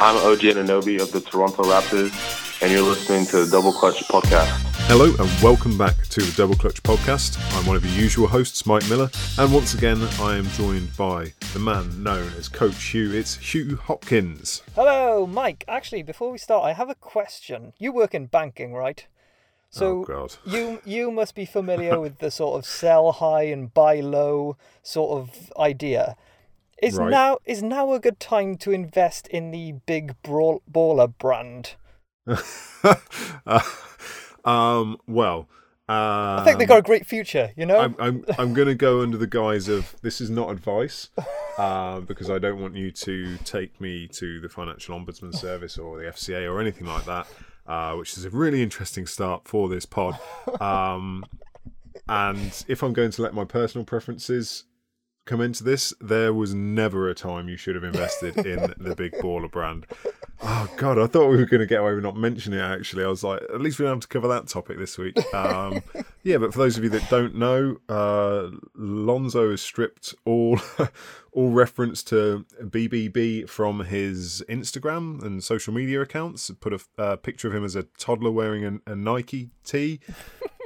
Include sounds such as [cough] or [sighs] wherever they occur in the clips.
I'm OG Anunoby of the Toronto Raptors, and you're listening to the Double Clutch Podcast. Hello and welcome back to the Double Clutch Podcast. I'm one of your usual hosts, Mike Miller, and once again I am joined by the man known as Coach Huw. It's Huw Hopkins. Hello, Mike. Actually, before we start, I have a question. You work in banking, right? So oh God. [laughs] you you must be familiar with the sort of sell high and buy low sort of idea. Is Right. now is now a good time to invest in the big brawl, baller brand? Uh, [laughs] um, well, uh, I think they've got a great future. You know. I'm, I'm, I'm going to go under the guise of this is not advice [laughs] uh, because I don't want you to take me to the Financial Ombudsman Service or the FCA or anything like that, uh, which is a really interesting start for this pod. [laughs] Um, and if I'm going to let my personal preferences come into this, there was never a time you should have invested in the big baller brand. Oh god, I thought we were going to get away with not mentioning it. Actually, I was like, at least we don't have to cover that topic this week. Um, yeah, but for those of you that don't know, uh, Lonzo has stripped all [laughs] all reference to BBB from his Instagram and social media accounts. Put a uh, picture of him as a toddler wearing a, a Nike tee. [laughs]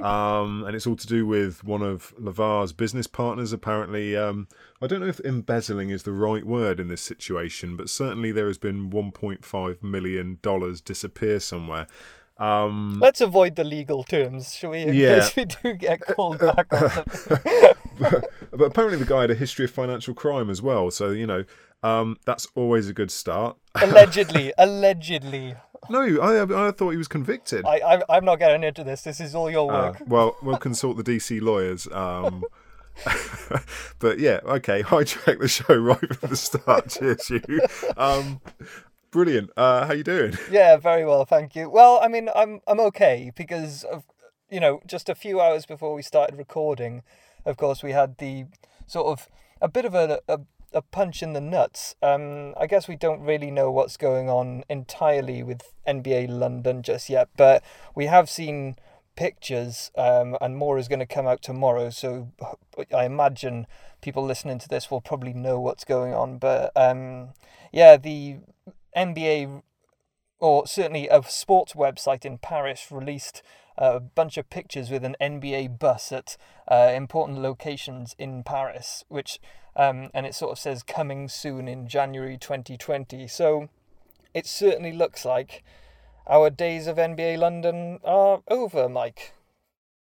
Um, and it's all to do with one of Lavar's business partners. Apparently, um, I don't know if embezzling is the right word in this situation, but certainly there has been 1.5 million dollars disappear somewhere. Um, Let's avoid the legal terms, shall we? In Yeah. case we do get [laughs] called back on them. but, [laughs] but apparently the guy had a history of financial crime as well. So you know, um, that's always a good start. allegedly, [laughs] allegedly. No, I, I thought he was convicted. I, I I'm not getting into this. This is all your Ah, work. well, we'll consult the DC lawyers. Um, but yeah, okay, hijack the show right from the start. Cheers, you. Um, brilliant. Uh, how you doing? [laughs] Yeah, very well, thank you. Well, I mean, I'm I'm okay because of you know just a few hours before we started recording, of course, we had the sort of a bit of a a, a punch in the nuts. Um, I guess we don't really know what's going on entirely with NBA London just yet, but we have seen pictures, um, and more is going to come out tomorrow. So I imagine people listening to this will probably know what's going on. But um, yeah, the NBA or certainly a sports website in Paris released a bunch of pictures with an NBA bus at uh, important locations in Paris, which um, and it sort of says coming soon in January 2020. So it certainly looks like our days of NBA London are over, Mike.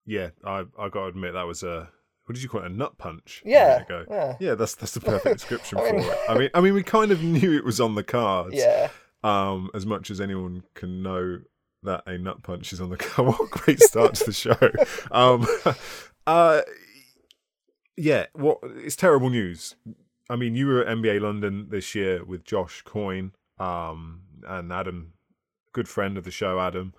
Yeah, I I got to admit that was a what did you call it? A nut punch. Yeah, yeah. Yeah, that's that's the [laughs] perfect description I for mean- it. I mean, I mean, we kind of knew it was on the cards. Yeah. Um, as much as anyone can know that a nut punch is on the [laughs] card. What a great start to the show. [laughs] Um, uh, yeah, what it's terrible news. I mean, you were at NBA London this year with Josh Coyne um, and Adam, good friend of the show. Adam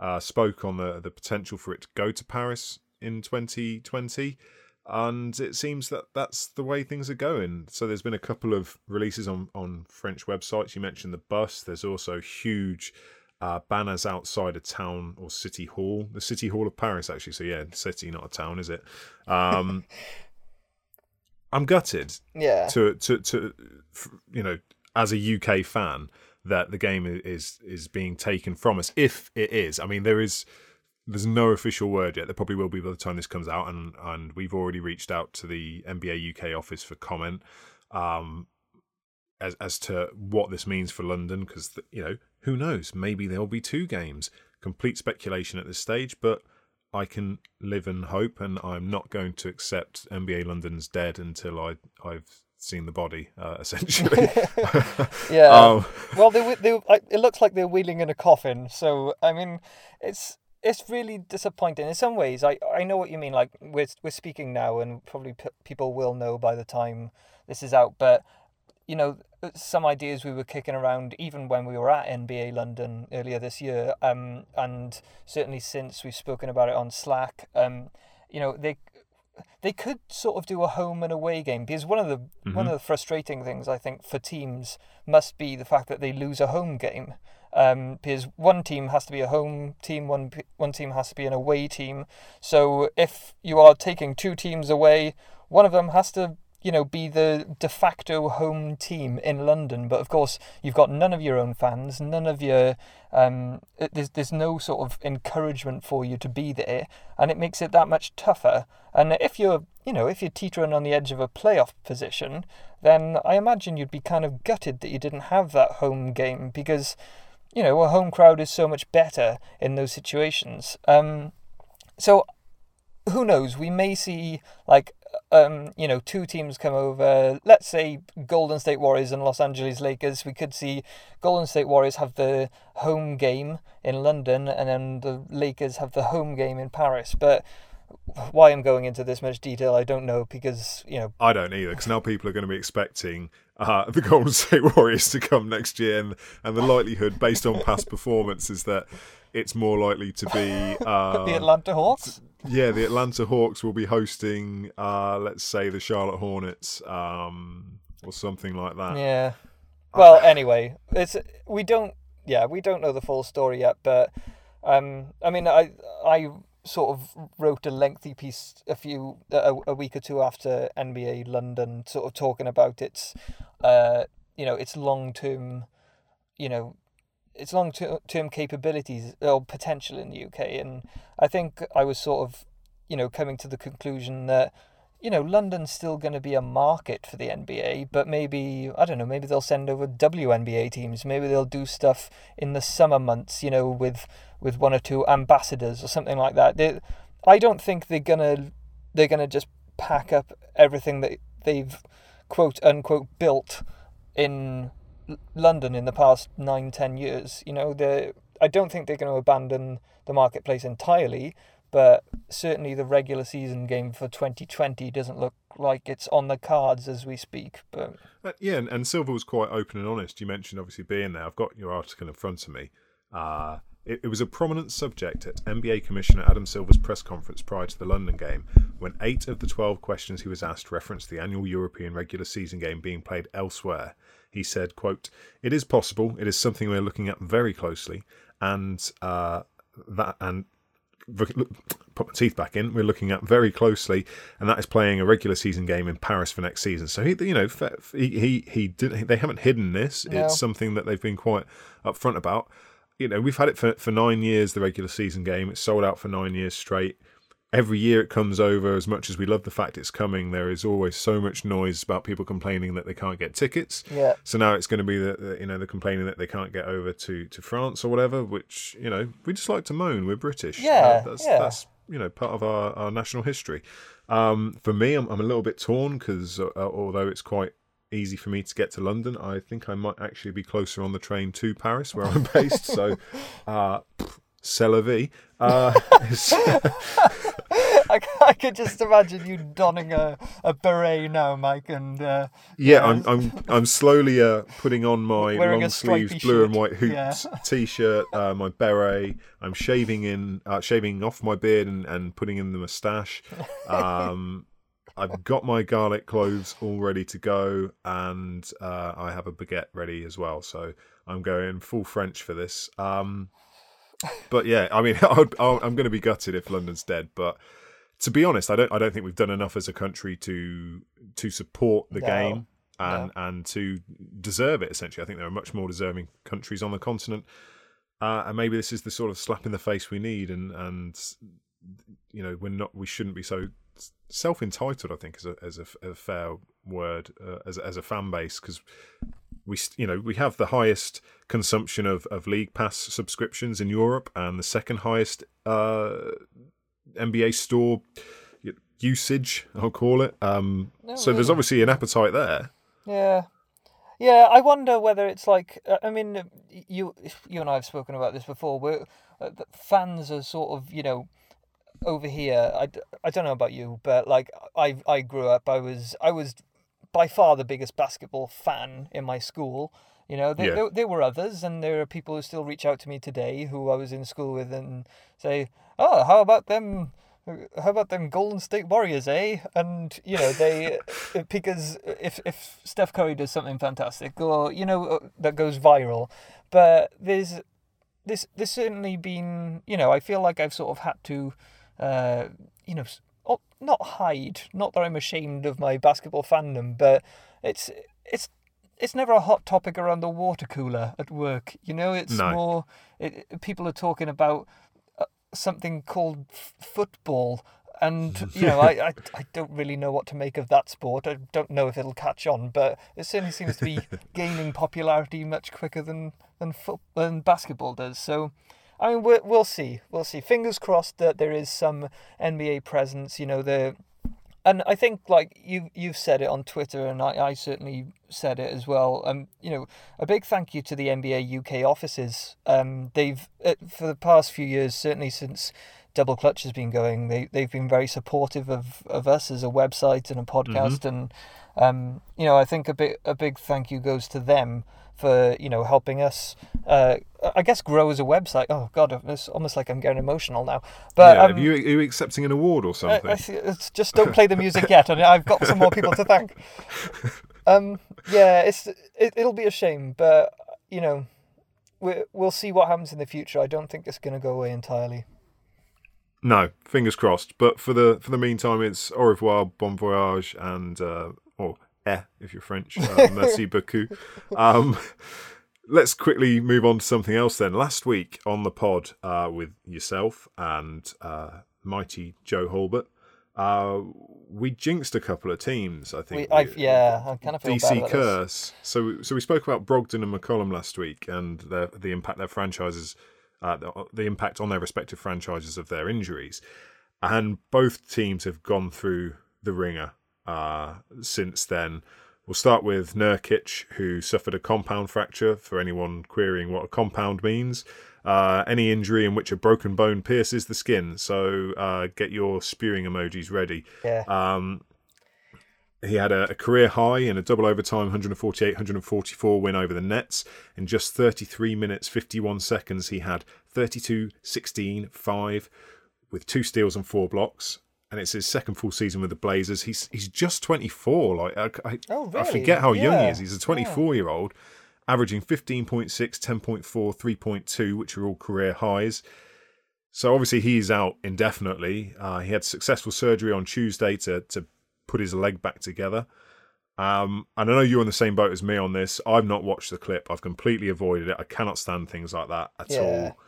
uh, spoke on the the potential for it to go to Paris in 2020, and it seems that that's the way things are going. So there's been a couple of releases on on French websites. You mentioned the bus. There's also huge. Uh, banners outside a town or city hall, the city hall of Paris, actually. So yeah, city, not a town, is it? Um, [laughs] I'm gutted Yeah. to to to you know as a UK fan that the game is is being taken from us if it is I mean there is there's no official word yet there probably will be by the time this comes out and and we've already reached out to the NBA UK office for comment um as as to what this means for London because you know who knows maybe there'll be two games complete speculation at this stage but I can live and hope, and I'm not going to accept NBA London's dead until I I've seen the body. Uh, [laughs] essentially, [laughs] Yeah. Um, well, they, they, it looks like they're wheeling in a coffin. So I mean, it's it's really disappointing in some ways. I I know what you mean. Like we're we're speaking now, and probably p- people will know by the time this is out. But you know, some ideas we were kicking around even when we were at NBA London earlier this year, um, and certainly since we've spoken about it on Slack, um, you know, they they could sort of do a home and away game because one of the one of the frustrating things I think for teams must be the fact that they lose a home game. Um, because one team has to be a home team, one one team has to be an away team. So if you are taking two teams away, one of them has to you know, be the de facto home team in London. But of course, you've got none of your own fans, none of your, um, there's, there's no sort of encouragement for you to be there, and it makes it that much tougher. And if you're, you know, if you're teetering on the edge of a playoff position, then I imagine you'd be kind of gutted that you didn't have that home game because, you know, a home crowd is so much better in those situations. Um, so who knows? We may see like um, you know, two teams come over. Let's say Golden State Warriors and Los Angeles Lakers. We could see Golden State Warriors have the home game in London, and then the Lakers have the home game in Paris. But why I'm going into this much detail, I don't know because you know I don't either because now people are going to be expecting uh, the [laughs] Golden State Warriors to come next year, and, and the likelihood, based on past [laughs] performance, is that it's more likely to be [laughs] uh, the Atlanta Hawks. Yeah, the Atlanta Hawks will be hosting, uh, let's say, the Charlotte Hornets, um, or something like that. Yeah. Well, anyway, it's we don't. Yeah, we don't know the full story yet, but um, I mean, I I sort of wrote a lengthy piece a few a, a week or two after NBA London, sort of talking about its, uh, you know, its long term, you know, its long term capabilities or potential in the UK. And I think I was sort of, you know, coming to the conclusion that, you know, London's still going to be a market for the NBA, but maybe, I don't know, maybe they'll send over WNBA teams. Maybe they'll do stuff in the summer months, you know, with, with one or two ambassadors or something like that. They, I don't think they're to, they're to just pack up everything that they've quote unquote built in London in the past nine, ten years. You know, they I don't think they're going to abandon the marketplace entirely, but certainly the regular season game for 2020 doesn't look like it's on the cards as we speak. But uh, yeah, and, and Silver was quite open and honest. You mentioned obviously being there. I've got your article in front of me. Uh, it, it was a prominent subject at NBA Commissioner Adam Silver's press conference prior to the London game, when eight of the 12 questions he was asked referenced the annual European regular season game being played elsewhere he said, quote, It is possible. It is something we're looking at very closely. And uh, that, and put my teeth back in. We're looking at very closely, and that is playing a regular season game in Paris for next season. So he, you know, he he, he didn't. They haven't hidden this. No. It's something that they've been quite upfront about. You know, we've had it for for nine years. The regular season game. It's sold out for nine years straight every year it comes over as much as we love the fact it's coming there is always so much noise about people complaining that they can't get tickets yeah so now it's going to be the, you know the complaining that they can't get over to to france or whatever which you know we just like to moan we're british yeah that's yeah. that's you know part of our, our national history um, for me I'm, I'm a little bit torn because uh, although it's quite easy for me to get to London. I think I might actually be closer on the train to Paris, where I'm [laughs] based. so, uh, c'est la vie. Uh, [laughs] [laughs] I, I could just imagine you donning a, a beret now, Mike, and uh, yeah, I'm I'm I'm slowly uh, putting on my long sleeves blue shirt. and white hoops yeah. t-shirt, uh, my beret. I'm shaving in, uh, shaving off my beard and, and putting in the moustache. Um, I've got my garlic cloves all ready to go, and uh, I have a baguette ready as well. So I'm going full French for this. Um, but yeah, I mean, [laughs] i am going to be gutted if London's dead, but to be honest, I don't I don't think we've done enough as a country to to support the no. game and no. and to deserve it. Essentially, I think there are much more deserving countries on the continent, uh, and maybe this is the sort of slap in the face we need. And and you know, we're not we shouldn't be so self entitled. I think as a as a, a fair word uh, as as a fan base because we you know we have the highest consumption of, of league pass subscriptions in Europe and the second highest uh, NBA store usage, I'll call it. Um, no, so really. there's obviously an appetite there. Yeah. Yeah, I wonder whether it's like uh, I mean, you you and I have spoken about this before. Where uh, fans are sort of you know over here. I, I don't know about you, but like I I grew up. I was I was by far the biggest basketball fan in my school. You know, there, yeah. there, there, were others, and there are people who still reach out to me today who I was in school with and say, "Oh, how about them? How about them Golden State Warriors, eh?" And you know, they [laughs] because if if Steph Curry does something fantastic or you know uh, that goes viral, but there's this there's certainly been you know I feel like I've sort of had to, uh, you know, not hide. Not that I'm ashamed of my basketball fandom, but it's it's it's never a hot topic around the water cooler at work. You know, it's No. more it, people are talking about uh, something called f- football. And you know, I, I I don't really know what to make of that sport. I don't know if it'll catch on, but it certainly seems to be [laughs] gaining popularity much quicker than than foot, than basketball does. So, I mean, we'll, we'll see. We'll see. Fingers crossed that there is some NBA presence. You know, the and I think like you you've said it on Twitter, and I, I certainly said it as well. Um, you know, a big thank you to the NBA UK offices. Um, they've uh, for the past few years, certainly since Double Clutch has been going, they they've been very supportive of, of us as a website and a podcast, and um, you know, I think a big a big thank you goes to them for you know helping us. Uh, I guess grow as a website. Oh God, it's almost like I'm getting emotional now. But yeah, um, are, you, are you accepting an award or something? I it's just don't play the [laughs] music yet, and I've got some more people to thank. [laughs] Um, yeah, it's it, it'll be a shame, but you know, we we'll see what happens in the future. I don't think it's going to go away entirely. No, fingers crossed. But for the for the meantime, it's au revoir, bon voyage, and uh, or eh if you're French, uh, [laughs] merci beaucoup. Um, let's quickly move on to something else then. Last week on the pod uh, with yourself and uh, mighty Joe Holbert, uh, we jinxed a couple of teams. I think. We, I yeah, I kind of feel bad DC about this. curse. So, so we spoke about Brogdon and McCollum last week, and the the impact their franchises, uh, the, the impact on their respective franchises of their injuries, and both teams have gone through the ringer uh, since then. We'll start with Nurkic, who suffered a compound fracture. For anyone querying what a compound means, uh, any injury in which a broken bone pierces the skin. So uh, get your spewing emojis ready. Yeah, Um, he had a, a career high in a double overtime 148 144 win over the Nets. In just 33 minutes 51 seconds, he had 32 16 5 with two steals and four blocks. And it's his second full season with the Blazers. He's he's just 24. Like I, I, Oh, I forget how young he is. He's a 24 year old, averaging 15.6, 10.4, 3.2, which are all career highs. So obviously he's out indefinitely. Uh, he had successful surgery on Tuesday to to put his leg back together. Um, and I know you're on the same boat as me on this. I've not watched the clip. I've completely avoided it. I cannot stand things like that at Yeah. all.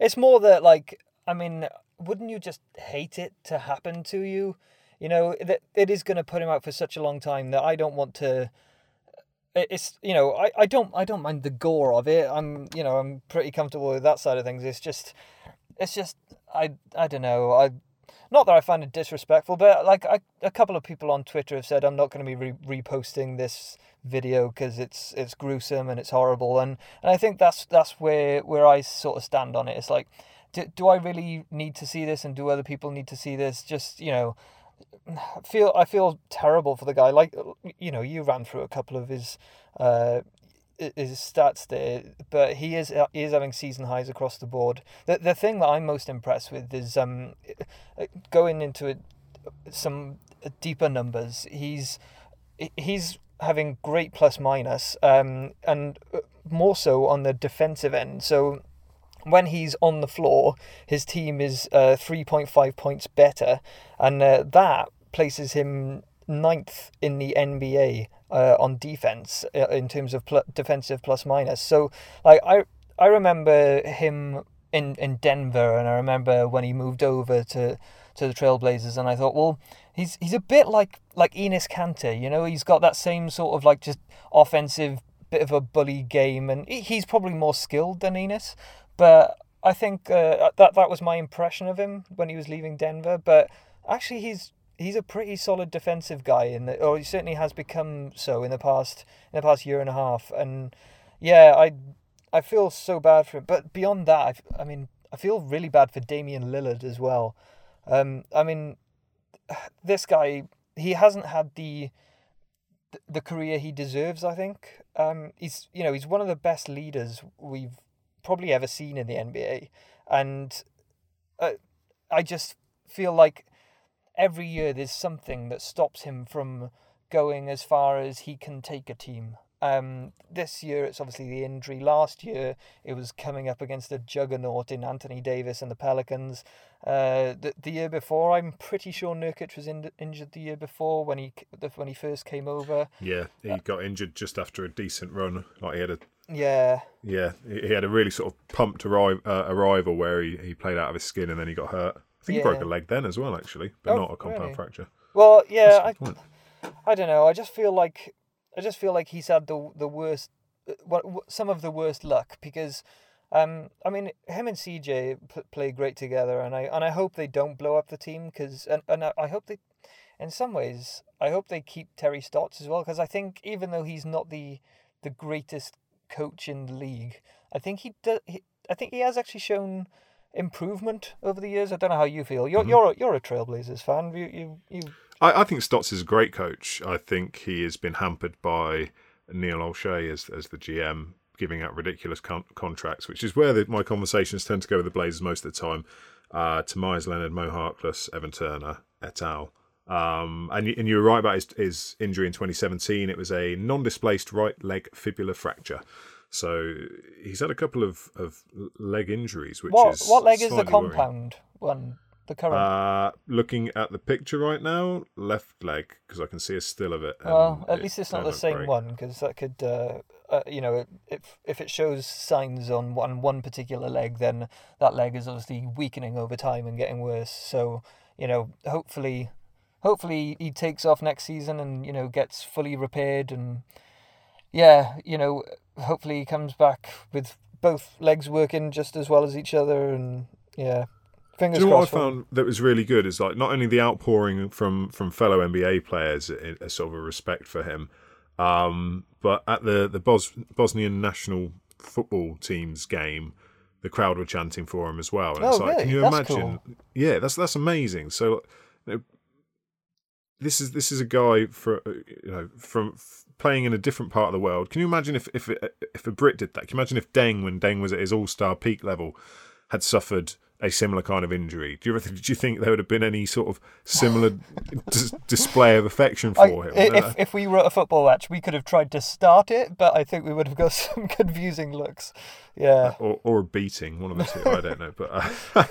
it's more that like I mean, wouldn't you just hate it to happen to you? You know that it is going to put him out for such a long time that I don't want to. Uh, it's you know I, I don't I don't mind the gore of it. I'm you know I'm pretty comfortable with that side of things. It's just it's just I I don't know I not that I find it disrespectful, but like I, a couple of people on Twitter have said I'm not going to be re- reposting this video because it's it's gruesome and it's horrible, and, and I think that's that's where where I sort of stand on it. It's like, do, do I really need to see this, and do other people need to see this? Just you know, [sighs] feel I feel terrible for the guy. Like you know, you ran through a couple of his uh, his stats there, but he is he is having season highs across the board. The the thing that I'm most impressed with is um going into it, some deeper numbers. He's he's having great plus minus, um, and more so on the defensive end. So when he's on the floor, his team is uh, 3.5 points better, and uh, that places him ninth in the NBA uh, on defense uh, in terms of pl- defensive plus minus. So, like I I remember him in in Denver, and I remember when he moved over to to the Trailblazers, and I thought, well, he's he's a bit like like Enes Kanter, you know, he's got that same sort of like just offensive bit of a bully game, and he- he's probably more skilled than Enes, but I think uh, that that was my impression of him when he was leaving Denver. But actually, he's he's a pretty solid defensive guy, in the, or he certainly has become so in the past in the past year and a half. And yeah, I I feel so bad for him. But beyond that, I mean, I feel really bad for Damian Lillard as well. Um, I mean, this guy he hasn't had the the career he deserves. I think um, he's you know he's one of the best leaders we've probably ever seen in the NBA, and uh, I just feel like every year there's something that stops him from going as far as he can take a team. Um, this year it's obviously the injury. Last year it was coming up against a juggernaut in Anthony Davis and the Pelicans. Uh, the, the year before, I'm pretty sure Nurkic was in, injured the year before when he when he first came over. Yeah, he Uh, got injured just after a decent run. Like he had a Yeah, yeah, he had a really sort of pumped uh, arrival where he, he played out of his skin and then he got hurt. I think he broke a leg then as well, actually, but Oh, not a compound really? fracture. Well, yeah, I, point. I don't know. I just feel like I just feel like he's had the the worst, uh, what some of the worst luck because, um, I mean, him and CJ play great together, and I and I hope they don't blow up the team because and and I, I hope they, in some ways, I hope they keep Terry Stotts as well because I think even though he's not the the greatest coach in the league, I think he does. He, I think he has actually shown improvement over the years. I don't know how you feel. You're you're a, you're a Trailblazers fan. You you you I, I think Stotts is a great coach. I think he has been hampered by Neil Olshey as as the GM giving out ridiculous con- contracts, which is where the, my conversations tend to go with the Blazers most of the time. Uh, Meyers Leonard, Mo Harkless, Evan Turner, et al. Um, and, you, and you were right about his, his injury in 2017. It was a non-displaced right leg fibula fracture. So he's had a couple of, of leg injuries, which what is what leg is the slightly worrying. compound one? The current. Uh, looking at the picture right now, left leg because I can see a still of it. well, at it least it's not the same great. one because that could, uh, uh, you know, if if it shows signs on one one particular leg, then that leg is obviously weakening over time and getting worse. So you know, hopefully, hopefully he takes off next season and you know gets fully repaired and yeah, you know, hopefully he comes back with both legs working just as well as each other and yeah. Fingers Do you know what I crossed. found that was really good is like not only the outpouring from from fellow NBA players, a, a sort of a respect for him, um, but at the the Bos- Bosnian national football team's game, the crowd were chanting for him as well. And it's Oh, like, can you That's imagine? Yeah, that's that's amazing. So, you know, this is this is a guy for uh, you know from playing in a different part of the world. Can you imagine if if if a Brit did that? Can you imagine if Deng, when Deng was at his all star peak level, had suffered a similar kind of injury? Do you ever, do you think there would have been any sort of similar [laughs] dis- display of affection for him? i- Uh, if if we wrote a football match, we could have tried to start it, but I think we would have got [laughs] some confusing looks. Yeah. or, or a beating, one of the two. I don't know, but uh,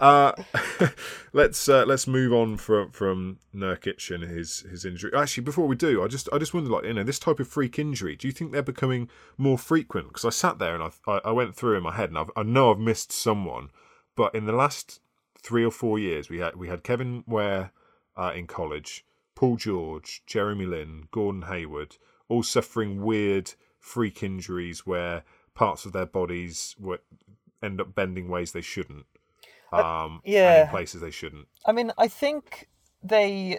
[laughs] uh, let's uh, let's move on from from Nurkic and his his injury. Actually, before we do, I just I just wonder, like you know, this type of freak injury. Do you think they're becoming more frequent? Because I sat there and I, I I went through in my head, and I've, I know I've missed someone, but in the last three or four years, we had we had Kevin Ware uh, in college, Paul George, Jeremy Lin, Gordon Hayward, all suffering weird freak injuries where parts of their bodies were, end up bending ways they shouldn't. Um, and yeah. in places they shouldn't. I mean, I think they.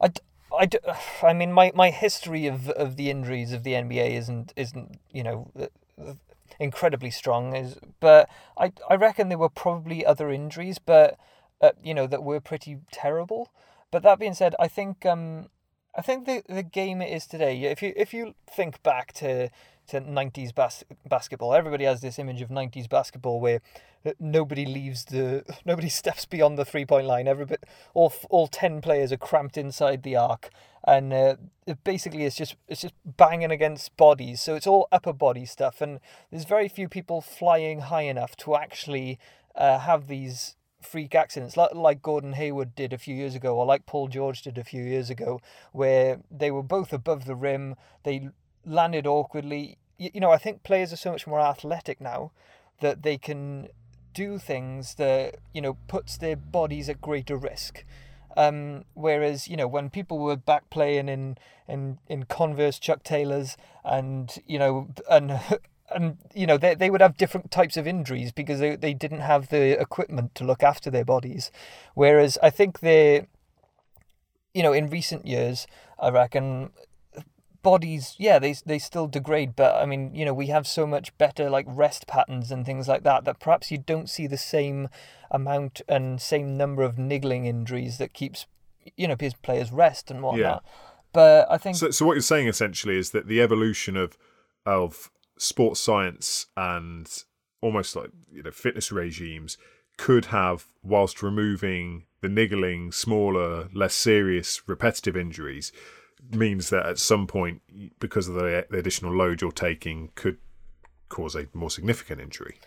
I, d- I, I mean, my, my history of, of the injuries of the NBA isn't isn't you know uh, uh, incredibly strong. Is but I I reckon there were probably other injuries, but uh, you know that were pretty terrible. But that being said, I think um I think the the game it is today. If you if you think back to to 90s bas- basketball. Everybody has this image of 90s basketball where uh, nobody leaves the [laughs] nobody steps beyond the three point line. Everybody, all all 10 players are cramped inside the arc and uh, basically it's just it's just banging against bodies. So it's all upper body stuff and there's very few people flying high enough to actually uh, have these freak accidents like, like Gordon Hayward did a few years ago or like Paul George did a few years ago where they were both above the rim they landed awkwardly. You, you know I think players are so much more athletic now that they can do things that you know puts their bodies at greater risk. Um, whereas you know when people were back playing in in in Converse Chuck Taylors and you know and [laughs] and you know they, they would have different types of injuries because they, they didn't have the equipment to look after their bodies. Whereas i think they you know in recent years i reckon bodies yeah they they still degrade but i mean you know we have so much better like rest patterns and things like that that perhaps you don't see the same amount and same number of niggling injuries that keeps you know players rest and whatnot Yeah. but i think So, so what you're saying essentially is that the evolution of of sports science and almost like you know fitness regimes could have, whilst removing the niggling, smaller, less serious, repetitive injuries, means that at some point, because of the, the additional load you're taking, could cause a more significant injury.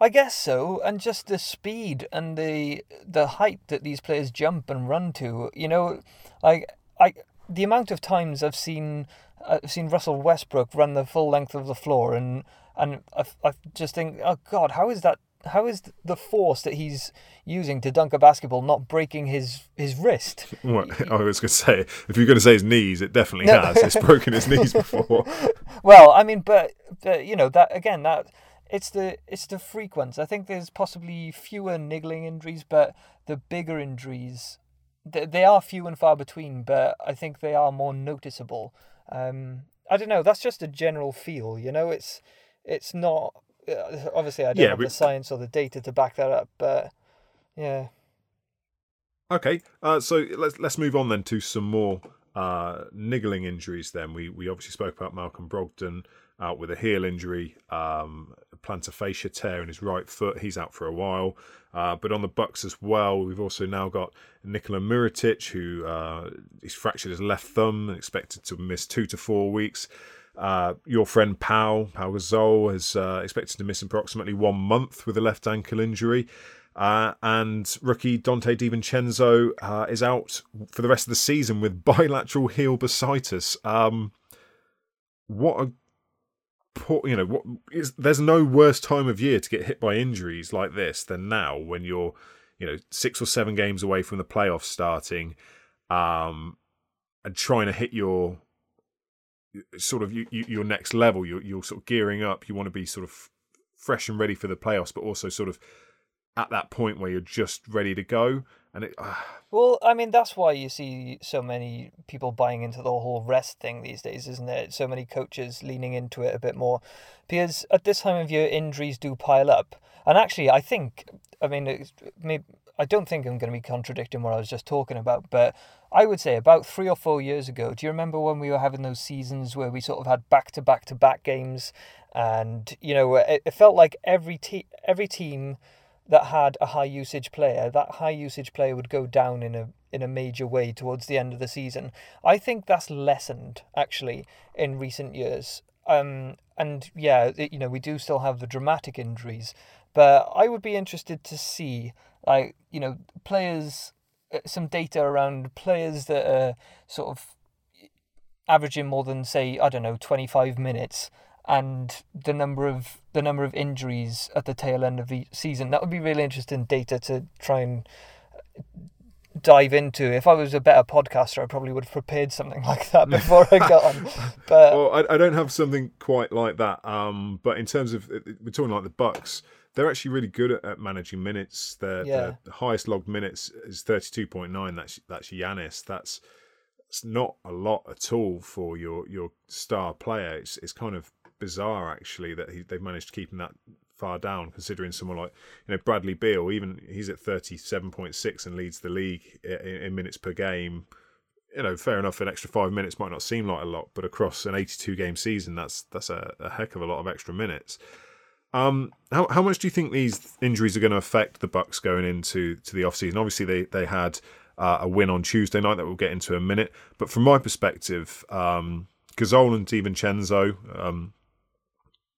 I guess so, and just the speed and the the height that these players jump and run to. You know, like I the amount of times I've seen I've seen Russell Westbrook run the full length of the floor, and and I I just think, oh God, how is that? How is the force that he's using to dunk a basketball not breaking his his wrist? [laughs] Well, I was going to say, if you're going to say his knees, it definitely no. has. It's broken his knees [laughs] before. well, I mean, but, but you know that again that it's the it's the frequent. I think there's possibly fewer niggling injuries, but the bigger injuries, they, they are few and far between. But I think they are more noticeable. Um, I don't know. That's just a general feel. You know, it's it's not obviously I don't yeah, have the science or the data to back that up, but yeah. Okay, uh, so let's let's move on then to some more uh, niggling injuries. Then we we obviously spoke about Malcolm Brogdon out with a heel injury, um, plantar fascia tear in his right foot. He's out for a while. Uh, but on the Bucks as well, we've also now got Nikola Mirotic, who uh, he's fractured his left thumb and expected to miss two to four weeks. Uh, your friend Pau, Pau Gasol, is uh, expected to miss approximately one month with a left ankle injury. Uh, and rookie Donte DiVincenzo uh, is out for the rest of the season with [laughs] bilateral heel bursitis. Um, what a poor, you know, what is there's no worse time of year to get hit by injuries like this than now when you're, you know, six or seven games away from the playoffs starting, um, and trying to hit your sort of you, you, your next level. You're you're sort of gearing up. You want to be sort of fresh and ready for the playoffs, but also sort of at that point where you're just ready to go. And it, uh... well, I mean, that's why you see so many people buying into the whole rest thing these days, isn't it? So many coaches leaning into it a bit more, because at this time of year, injuries do pile up. And actually, I think, I mean, maybe, I don't think I'm going to be contradicting what I was just talking about, but I would say about three or four years ago, do you remember when we were having those seasons where we sort of had back to back to back games, and you know, it, it felt like every te- every team that had a high usage player, that high usage player would go down in a in a major way towards the end of the season. I think that's lessened actually in recent years. Um, and yeah, it, you know, we do still have the dramatic injuries, but I would be interested to see like you know players Uh, some data around players that are sort of averaging more than say I don't know 25 minutes and the number of the number of injuries at the tail end of the season. That would be really interesting data to try and uh, dive into. If I was a better podcaster, I probably would have prepared something [laughs] like that before I got on. [laughs] But well, I, I don't have something quite like that. Um, but in terms of uh, we're talking like the Bucks, they're actually really good at, at managing minutes. Their, yeah. their highest logged minutes is thirty two point nine. That's that's Giannis. That's it's not a lot at all for your your star player. It's it's kind of bizarre actually that he, they've managed to keep him that far down, considering someone like you know Bradley Beal, even he's at thirty seven point six and leads the league in, in, minutes per game. You know, fair enough. An extra five minutes might not seem like a lot, but across an eighty two game season, that's that's a, a heck of a lot of extra minutes. Um, how how much do you think these injuries are going to affect the Bucks going into to the offseason? Obviously, they they had uh, a win on Tuesday night that we'll get into in a minute. But from my perspective, um, Gasol and DiVincenzo, um,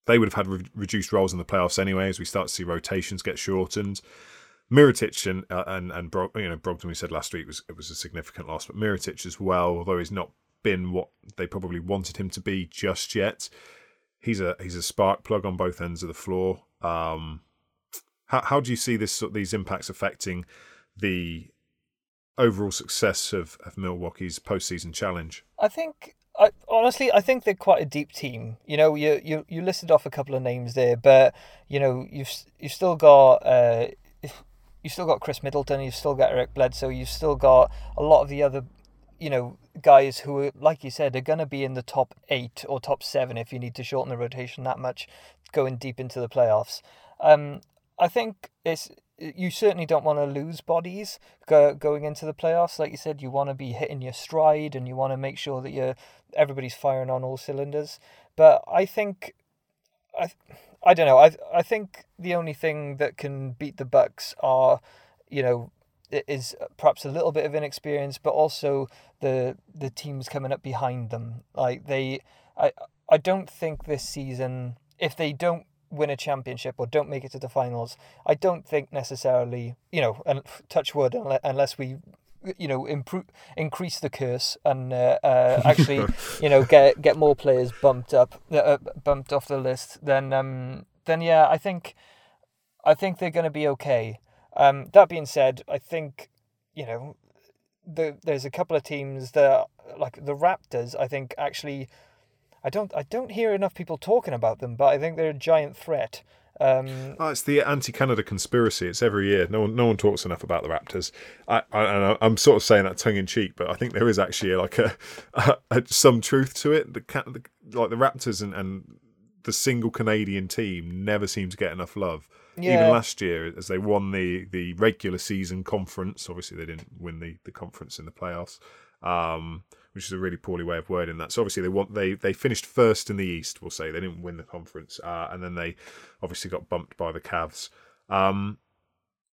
they would have had re- reduced roles in the playoffs anyway, as we start to see rotations get shortened. Mirotic and uh, and and Bro- you know Brogdon, we said last week was it was a significant loss, but Mirotic as well, although he's not been what they probably wanted him to be just yet. He's a he's a spark plug on both ends of the floor. Um, how how do you see this these impacts affecting the overall success of, of Milwaukee's postseason challenge? I think I, honestly, I think they're quite a deep team. You know, you you you listed off a couple of names there, but you know, you've you've still got uh, you've still got Khris Middleton, you've still got Eric Bledsoe, you've still got a lot of the other, you know, guys who, like you said, are going to be in the top eight or top seven if you need to shorten the rotation that much, going deep into the playoffs. Um, I think it's you certainly don't want to lose bodies go, going into the playoffs. Like you said, you want to be hitting your stride and you want to make sure that you're everybody's firing on all cylinders. But I think, I, I don't know. I I think the only thing that can beat the Bucks are, you know, is perhaps a little bit of inexperience, but also the the teams coming up behind them. Like they, I I don't think this season, if they don't win a championship or don't make it to the finals, I don't think necessarily, you know, and touch wood, unless we you know improve increase the curse and uh, uh, [laughs] actually you know get get more players bumped up uh, bumped off the list then um then yeah I think I think they're going to be okay um that being said I think you know the, there's a couple of teams that like the Raptors I think actually I don't I don't hear enough people talking about them, but I think they're a giant threat. Um, oh, it's the anti-Canada conspiracy. It's every year. No one, no one talks enough about the Raptors. I, I, am sort of saying that tongue in cheek, but I think there is actually like a, [laughs] a, a some truth to it. The, the, like the Raptors and, and the single Canadian team never seem to get enough love. Yeah. Even last year, as they won the the regular season conference, obviously they didn't win the the conference in the playoffs. Um, which is a really poorly way of wording that. So obviously they want they they finished first in the East. We'll say they didn't win the conference, uh, and then they obviously got bumped by the Cavs. Um,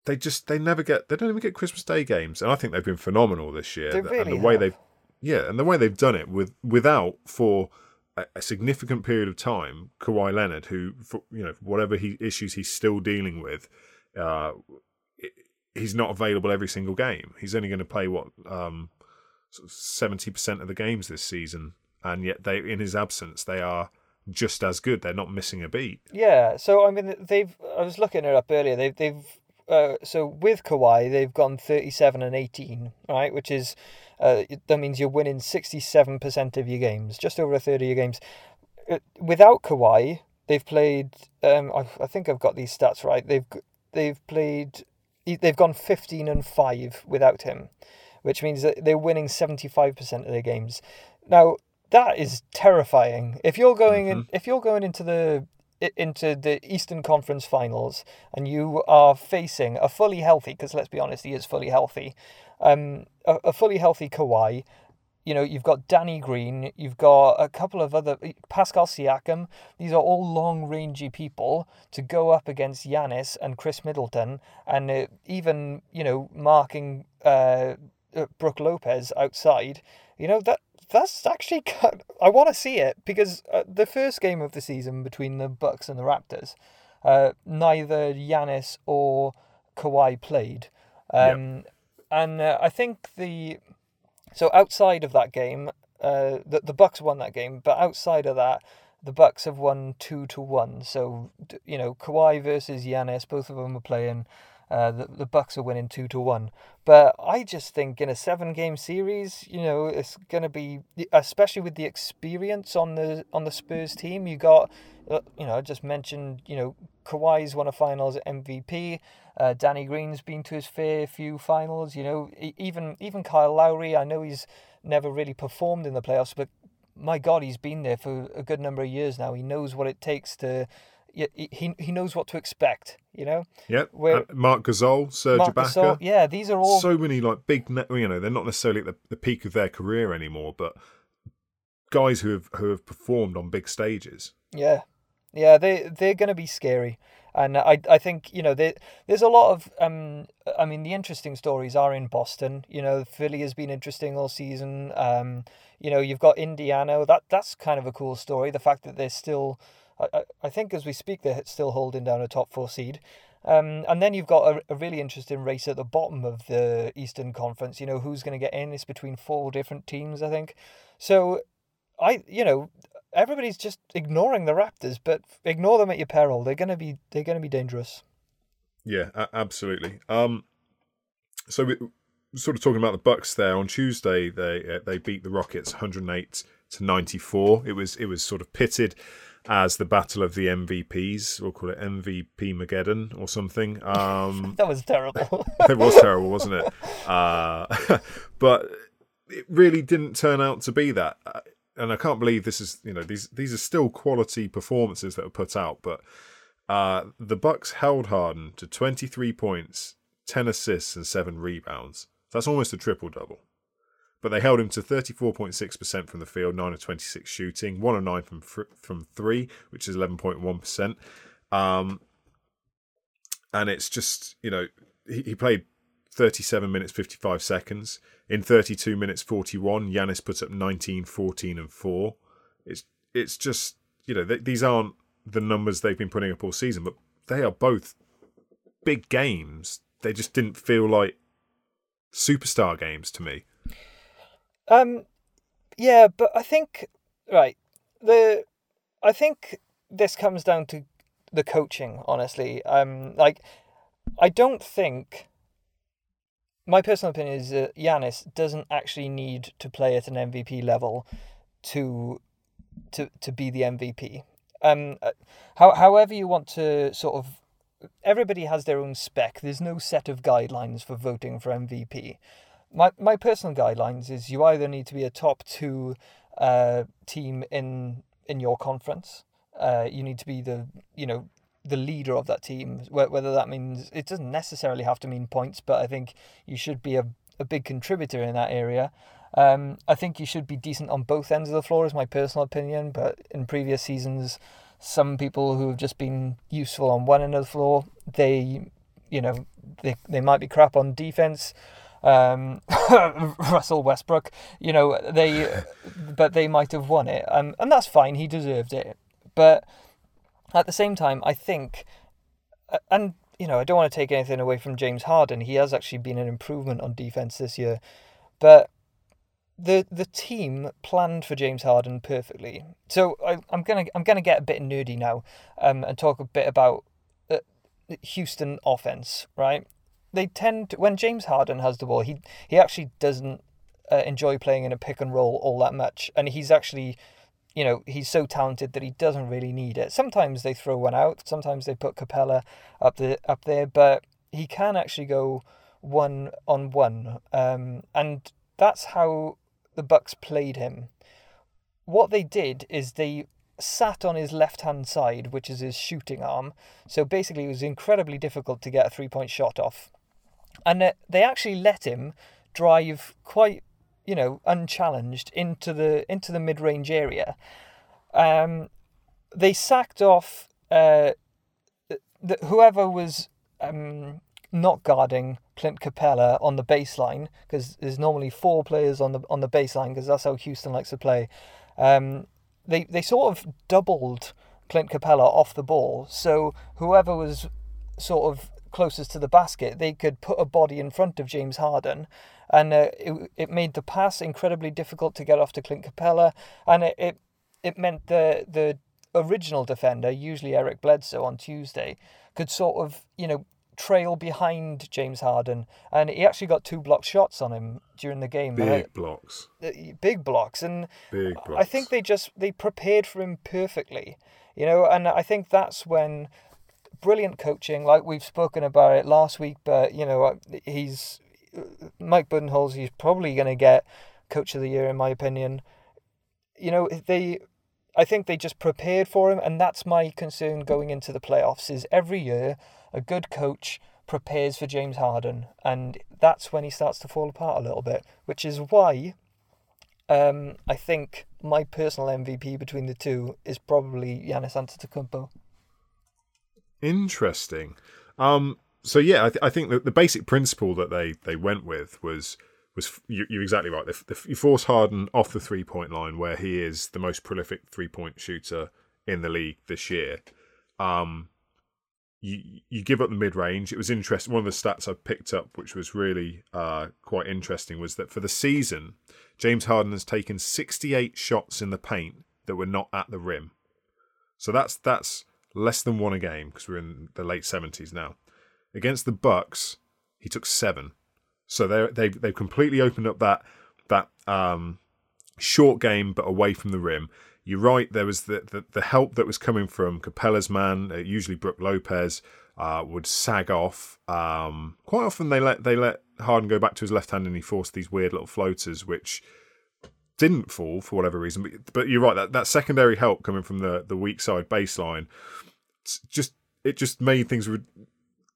they just they never get they don't even get Christmas Day games, and I think they've been phenomenal this year. They really and the way have. they've yeah, and the way they've done it with without for a, significant period of time, Kawhi Leonard, who for, you know whatever he issues he's still dealing with. Uh, he's not available every single game. He's only going to play what um, seventy percent of the games this season, and yet they, in his absence, they are just as good. They're not missing a beat. Yeah. So I mean, they've. I was looking it up earlier. They've they've. Uh, so with Kawhi, they've gone thirty-seven and eighteen, right? Which is, uh, that means you're winning sixty-seven percent of your games, just over a third of your games. Uh, without Kawhi, they've played. Um, I, I think I've got these stats right. They've they've played. They've gone fifteen and five without him which means that they're winning 75% of their games. Now, that is terrifying. If you're going mm-hmm. in, if you're going into the into the Eastern Conference Finals and you are facing a fully healthy, because let's be honest, he is fully healthy, um, a, a fully healthy Kawhi. You know, you've got Danny Green, you've got a couple of other Pascal Siakam. These are all long rangey people to go up against Giannis and Khris Middleton, and uh, even you know marking uh, uh, Brook Lopez outside, you know that that's actually I want to see it because uh, the first game of the season between the Bucks and the Raptors, uh, neither Giannis or Kawhi played, um, yep. and uh, I think the so outside of that game, uh, the the Bucks won that game, but outside of that. The Bucks have won two to one, so you know Kawhi versus Giannis. Both of them are playing uh, the, the Bucks are winning two to one. But I just think in a seven game series, you know, it's going to be especially with the experience on the on the Spurs team. You got, uh, you know, I just mentioned, you know, Kawhi's won a finals MVP. Uh, Danny Green's been to his fair few finals. You know, even even Kyle Lowry. I know he's never really performed in the playoffs, but my God, he's been there for a good number of years now. He knows what it takes to he he knows what to expect. You know. Yep. Where, uh, Marc Gasol, Serge Marc Ibaka. Gasol, yeah, these are all so many like big. You know, they're not necessarily at the, the peak of their career anymore, but guys who have who have performed on big stages. Yeah, yeah, they they're going to be scary, and I I think you know there there's a lot of um I mean the interesting stories are in Boston. You know, Philly has been interesting all season. Um, you know, you've got Indiana. That that's kind of a cool story. The fact that they're still I, I think as we speak, they're still holding down a top four seed. Um, and then you've got a, a really interesting race at the bottom of the Eastern Conference. You know, who's going to get in? It's between four different teams, I think. So, I, you know, everybody's just ignoring the Raptors, but ignore them at your peril. They're going to be, they're going to be dangerous. Yeah, absolutely. Um, so we sort of talking about the Bucks there on Tuesday. They uh, they beat the Rockets 108 to 94. It was it was sort of pitted as the battle of the MVPs. We'll call it MVP Mageddon or something. [laughs] Um, that was terrible. [laughs] it was terrible, wasn't it? Uh, [laughs] but it really didn't turn out to be that. Uh, and I can't believe this is you know these these are still quality performances that were put out, but uh, the Bucks held Harden to 23 points, 10 assists, and seven rebounds. That's almost a triple double but they held him to 34.6% from the field, 9 of 26 shooting, 1 of 9 from from 3, which is 11.1%. Um, and it's just, you know, he, he played 37 minutes 55 seconds. In 32 minutes 41, Giannis put up 19, 14, and 4. It's it's just, you know, th- these aren't the numbers they've been putting up all season, but they are both big games. They just didn't feel like superstar games to me. Um, yeah, but I think right the I think this comes down to the coaching. Honestly, um, like I don't think my personal opinion is that Giannis doesn't actually need to play at an MVP level to to to be the MVP. Um, uh, how, however you want to sort of everybody has their own spec. There's no set of guidelines for voting for MVP. My my personal guidelines is you either need to be a top two uh, team in in your conference. Uh, you need to be the you know the leader of that team. Whether that means it doesn't necessarily have to mean points, but I think you should be a a big contributor in that area. Um, I think you should be decent on both ends of the floor, is my personal opinion. But in previous seasons, some people who have just been useful on one end of the floor, they, you know, they they might be crap on defense. Um, [laughs] Russell Westbrook, you know, they, [laughs] but they might have won it, um, and that's fine. He deserved it, but at the same time, I think, and you know, I don't want to take anything away from James Harden. He has actually been an improvement on defense this year, but the the team planned for James Harden perfectly. So I, am gonna I'm gonna get a bit nerdy now, um, and talk a bit about uh, Houston offense. Right, they tend to, when James Harden has the ball, he he actually doesn't uh, enjoy playing in a pick and roll all that much, and he's actually. You know, he's so talented that he doesn't really need it. Sometimes they throw one out, sometimes they put Capela up the up there, but he can actually go one on one. Um, and that's how the Bucks played him. What they did is they sat on his left hand side, which is his shooting arm. So basically, it was incredibly difficult to get a three point shot off. And they actually let him drive quite, you know, unchallenged into the into the mid range area. Um, they sacked off uh, the, whoever was um, not guarding Clint Capela on the baseline because there's normally four players on the on the baseline because that's how Houston likes to play. Um, they they sort of doubled Clint Capela off the ball, so whoever was sort of closest to the basket, they could put a body in front of James Harden, and uh, it it made the pass incredibly difficult to get off to Clint Capela. and it it, it meant the the original defender, usually Eric Bledsoe on Tuesday, could sort of you know trail behind James Harden, and he actually got two block shots on him during the game. Big I, blocks. Uh, big blocks, and big blocks. I think they just they prepared for him perfectly, you know, and I think that's when brilliant coaching, like we've spoken about it last week, but you know uh, he's uh, Mike Budenholzer. He's probably going to get coach of the year in my opinion. You know they I think they just prepared for him, and that's my concern going into the playoffs. Is every year a good coach prepares for James Harden, and that's when he starts to fall apart a little bit, which is why um, I think my personal MVP between the two is probably Giannis Antetokounmpo. Interesting. Um, so yeah, I, th- I think the, the basic principle that they, they went with was was you, are exactly right. The, the, you force Harden off the three point line, where he is the most prolific three point shooter in the league this year. Um, you you give up the mid range. It was interesting. One of the stats I picked up, which was really uh, quite interesting, was that for the season, James Harden has taken 68 shots in the paint that were not at the rim. So that's that's less than one a game because we're in the late 70s now. Against the Bucks, he took seven. So they they they've completely opened up that that um, short game, but away from the rim you're right. There was the, the, the help that was coming from Capela's man, uh, usually Brook Lopez, uh, would sag off. Um, quite often they let they let Harden go back to his left hand, and he forced these weird little floaters, which didn't fall for whatever reason. But, but you're right. That, that secondary help coming from the the weak side baseline, just it just made things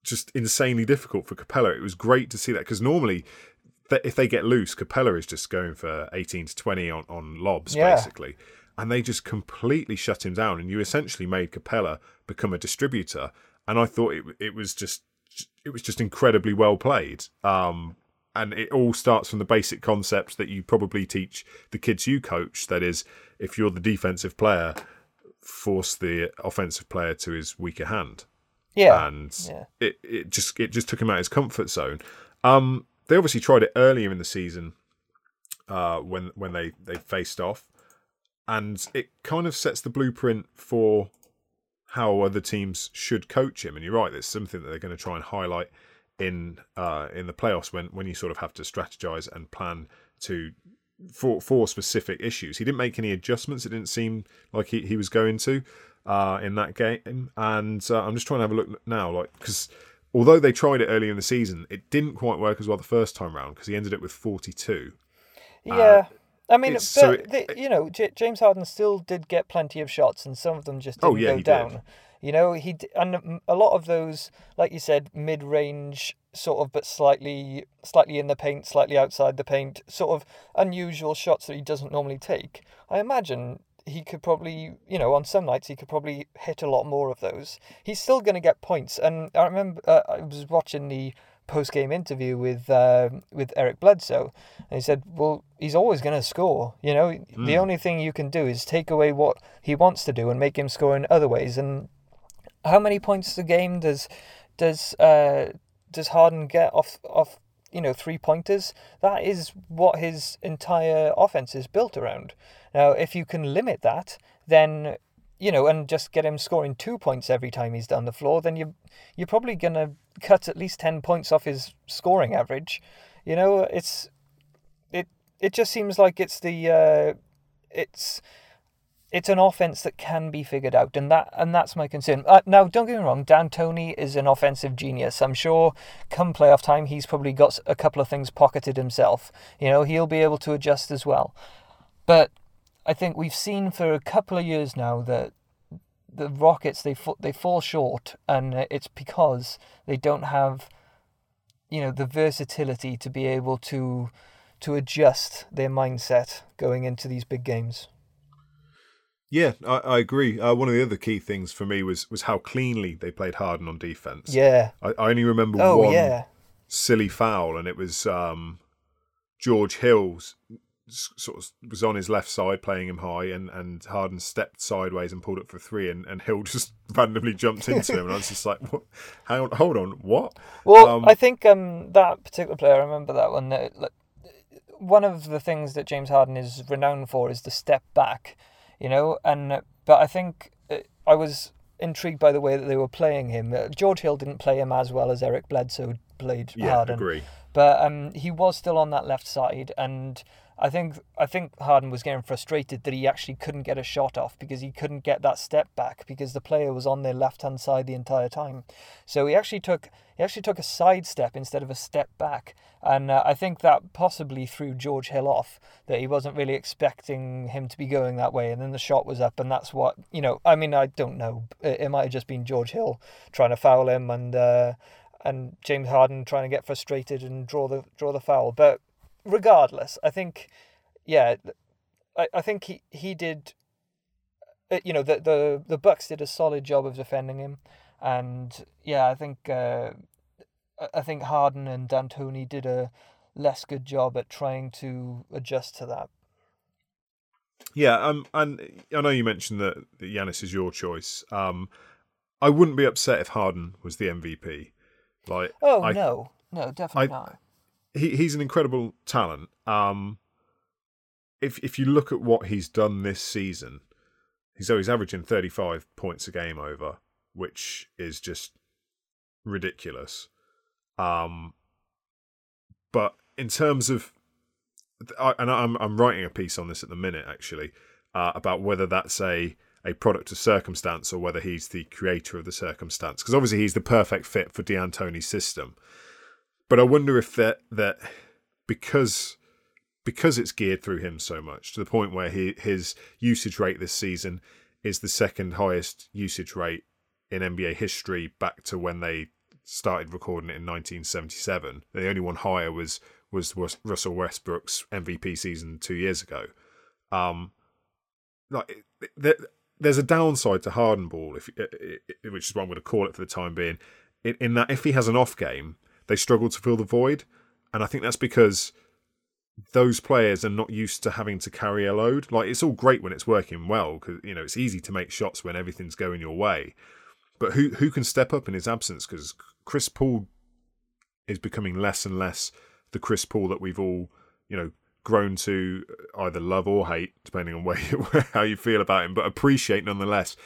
just insanely difficult for Capela. It was great to see that because normally if they get loose, Capela is just going for 18 to 20 on, on lobs, yeah. basically and they just completely shut him down. And you essentially made Capela become a distributor. And I thought it it was just it was just incredibly well played. Um, and it all starts from the basic concepts that you probably teach the kids you coach. That is, if you're the defensive player, force the offensive player to his weaker hand. Yeah, and yeah. it it just it just took him out of his comfort zone. Um, they obviously tried it earlier in the season uh, when when they they faced off, and it kind of sets the blueprint for how other teams should coach him. And you're right, it's something that they're going to try and highlight in uh, in the playoffs when when you sort of have to strategize and plan to for for specific issues. He didn't make any adjustments. It didn't seem like he, he was going to uh, in that game. And uh, I'm just trying to have a look now, like because although they tried it early in the season, it didn't quite work as well the first time round because he ended up with 42. Yeah. I mean, but so it- the, you know, J- James Harden still did get plenty of shots, and some of them just Oh, didn't yeah, go he did. down. You know, he d- and a lot of those, like you said, mid-range sort of, but slightly, slightly in the paint, slightly outside the paint, sort of unusual shots that he doesn't normally take. I imagine he could probably, you know, on some nights he could probably hit a lot more of those. He's still going to get points, and I remember uh, I was watching the post-game interview with um with Eric Bledsoe, and he said, "Well, he's always going to score. You know, the only thing you can do is take away what he wants to do and make him score in other ways." And how many points a game does does uh, does Harden get off off you know three pointers? That is what his entire offense is built around. Now, if you can limit that, then you know, and just get him scoring two points every time he's down the floor, then you you're probably gonna cut at least ten points off his scoring average. You know, it's it it just seems like it's the uh, it's it's an offense that can be figured out, and that and that's my concern. Uh, now, don't get me wrong, D'Antoni is an offensive genius. I'm sure come playoff time, he's probably got a couple of things pocketed himself. You know, he'll be able to adjust as well. But I think we've seen for a couple of years now that the Rockets they they fall short, and it's because they don't have, you know, the versatility to be able to to adjust their mindset going into these big games. Yeah, I, I agree. Uh, one of the other key things for me was was how cleanly they played Harden on defense. Yeah. I, I only remember Oh one yeah. silly foul, and it was um, George Hills sort of was on his left side playing him high, and, and Harden stepped sideways and pulled up for three, and, and Hill [laughs] just randomly jumped into him, and I was just like, what? Hang on, hold on, what? Well, Um, I think um, that particular player, I remember that one. That, like, one of the things that James Harden is renowned for is the step back, you know. And uh, but I think uh, I was intrigued by the way that they were playing him. Uh, George Hill didn't play him as well as Eric Bledsoe played Yeah, Harden, agree. but um, he was still on that left side, and I think I think Harden was getting frustrated that he actually couldn't get a shot off because he couldn't get that step back because the player was on their left hand side the entire time. So he actually took he actually took a side step instead of a step back, and uh, I think that possibly threw George Hill off that he wasn't really expecting him to be going that way, and then the shot was up, and that's what you know. I mean, I don't know. It, it might have just been George Hill trying to foul him, and uh, and James Harden trying to get frustrated and draw the draw the foul, but regardless, I think, yeah, I, I think he he did. uh, You know the the the Bucks did a solid job of defending him, and yeah, I think uh, I- I think Harden and D'Antoni did a less good job at trying to adjust to that. Yeah, um, and I know you mentioned that, that Giannis is your choice. Um, I wouldn't be upset if Harden was the MVP. Like, Oh I, no, no, definitely I- not. He he's an incredible talent. Um, if if you look at what he's done this season, he's so he's averaging thirty five points a game over, which is just ridiculous. Um, but in terms of, and I'm I'm writing a piece on this at the minute actually uh, about whether that's a a product of circumstance or whether he's the creator of the circumstance because obviously he's the perfect fit for D'Antoni's system but I wonder if that that because because it's geared through him so much to the point where he his usage rate this season is the second highest usage rate in NBA history back to when they started recording it in 1977. The only one higher was was, Russell Westbrook's MVP season two years ago. Um, like there, there's a downside to Harden ball, if which is what I'm going to call it for the time being in, in that if he has an off game, they struggle to fill the void, and I think that's because those players are not used to having to carry a load. Like it's all great when it's working well because you know it's easy to make shots when everything's going your way. But who who can step up in his absence? Because Chris Paul is becoming less and less the Chris Paul that we've all you know grown to uh, either love or hate, depending on [laughs] where you, how you feel about him, but appreciate nonetheless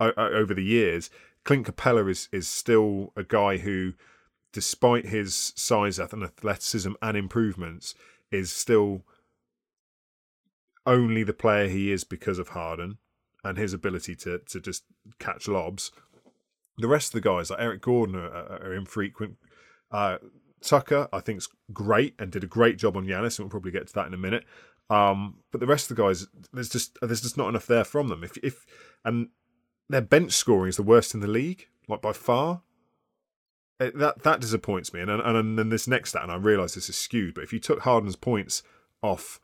over the years. Clint Capela is is still a guy who, despite his size and athleticism and improvements, is still only the player he is because of Harden and his ability to to just catch lobs. The rest of the guys, like Eric Gordon, are, are infrequent. Uh, Tucker, I think, is great and did a great job on Giannis, and we'll probably get to that in a minute. Um, but the rest of the guys, there's just there's just not enough there from them. If if and their bench scoring is the worst in the league, like by far. It, that that disappoints me. And and, and then this next stat, and I realise this is skewed, but if you took Harden's points off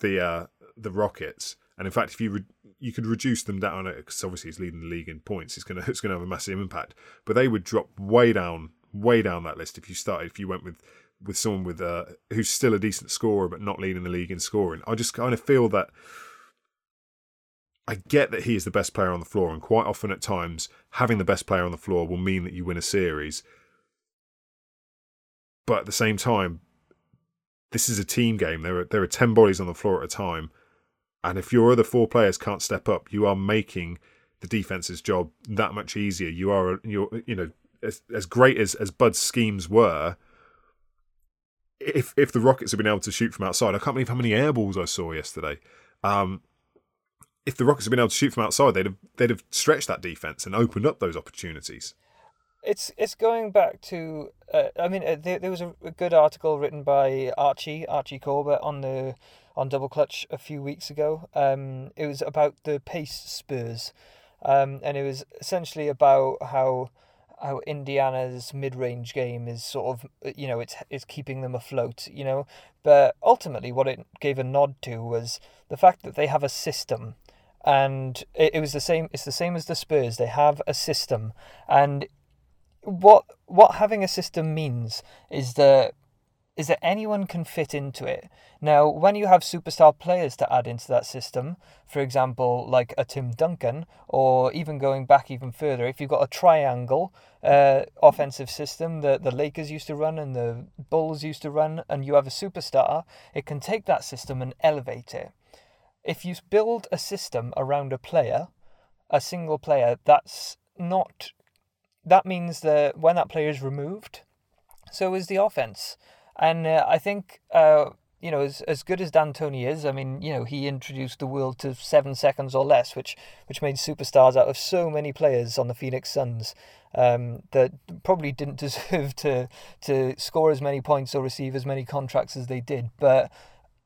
the uh, the Rockets, and in fact, if you re- you could reduce them down, because obviously he's leading the league in points, it's gonna [laughs] it's gonna have a massive impact. But they would drop way down, way down that list if you started if you went with with someone with uh, who's still a decent scorer but not leading the league in scoring. I just kind of feel that I get that he is the best player on the floor, and quite often at times, having the best player on the floor will mean that you win a series. But at the same time, this is a team game. There are there are ten bodies on the floor at a time, and if your other four players can't step up, you are making the defense's job that much easier. You are you you know as as great as as Bud's schemes were. If if the Rockets had been able to shoot from outside, I can't believe how many air balls I saw yesterday. Um, if the Rockets had been able to shoot from outside, they'd have they'd have stretched that defense and opened up those opportunities. It's it's going back to uh, I mean uh, there, there was a, a, good article written by Archie Archie Corbett on the on Double Clutch a few weeks ago. Um, it was about the Pacers, um, and it was essentially about how how Indiana's mid-range game is sort of you know it's it's keeping them afloat you know but ultimately what it gave a nod to was the fact that they have a system and it, it was the same. It's the same as the Spurs. They have a system, and what what having a system means is that is that anyone can fit into it. Now, when you have superstar players to add into that system, for example, like a Tim Duncan, or even going back even further, if you've got a triangle uh, offensive system that the Lakers used to run and the Bulls used to run, and you have a superstar, it can take that system and elevate it if you build a system around a player, a single player, that's not. That means that when that player is removed, so is the offense. And uh, I think, uh, you know, as, as good as D'Antoni is, I mean, you know, he introduced the world to seven seconds or less, which which made superstars out of so many players on the Phoenix Suns um, that probably didn't [laughs] deserve to to score as many points or receive as many contracts as they did. But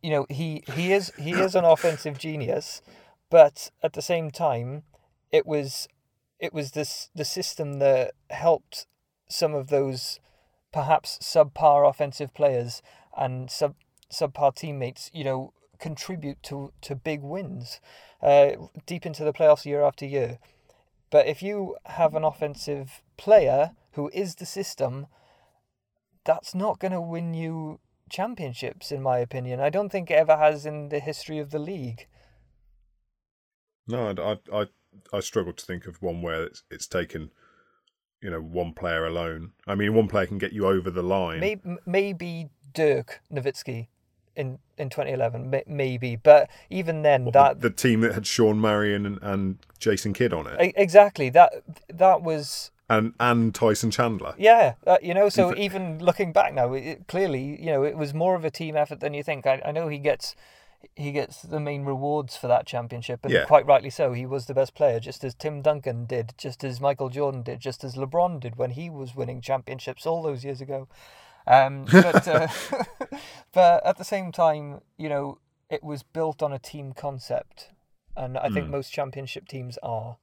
you know he he is he is an offensive genius, but at the same time, it was it was this the system that helped some of those perhaps subpar offensive players and sub subpar teammates, you know, contribute to to big wins, uh, deep into the playoffs year after year. But if you have an offensive player who is the system, that's not going to win you championships, in my opinion. I don't think it ever has in the history of the league. No, I, I, I struggle to think of one where it's, it's taken, you know, one player alone. I mean, one player can get you over the line. Maybe, maybe Dirk Nowitzki in in 2011 maybe but even then what, that the team that had Shawn Marion and, and Jason Kidd on it exactly that that was and and Tyson Chandler. Yeah, uh, you know. So even looking back now, it, clearly, you know, it was more of a team effort than you think. I, I know he gets he gets the main rewards for that championship, and yeah. quite rightly so. He was the best player, just as Tim Duncan did, just as Michael Jordan did, just as LeBron did when he was winning championships all those years ago. Um, but uh, [laughs] but at the same time, you know, it was built on a team concept, and I think hmm. most championship teams are.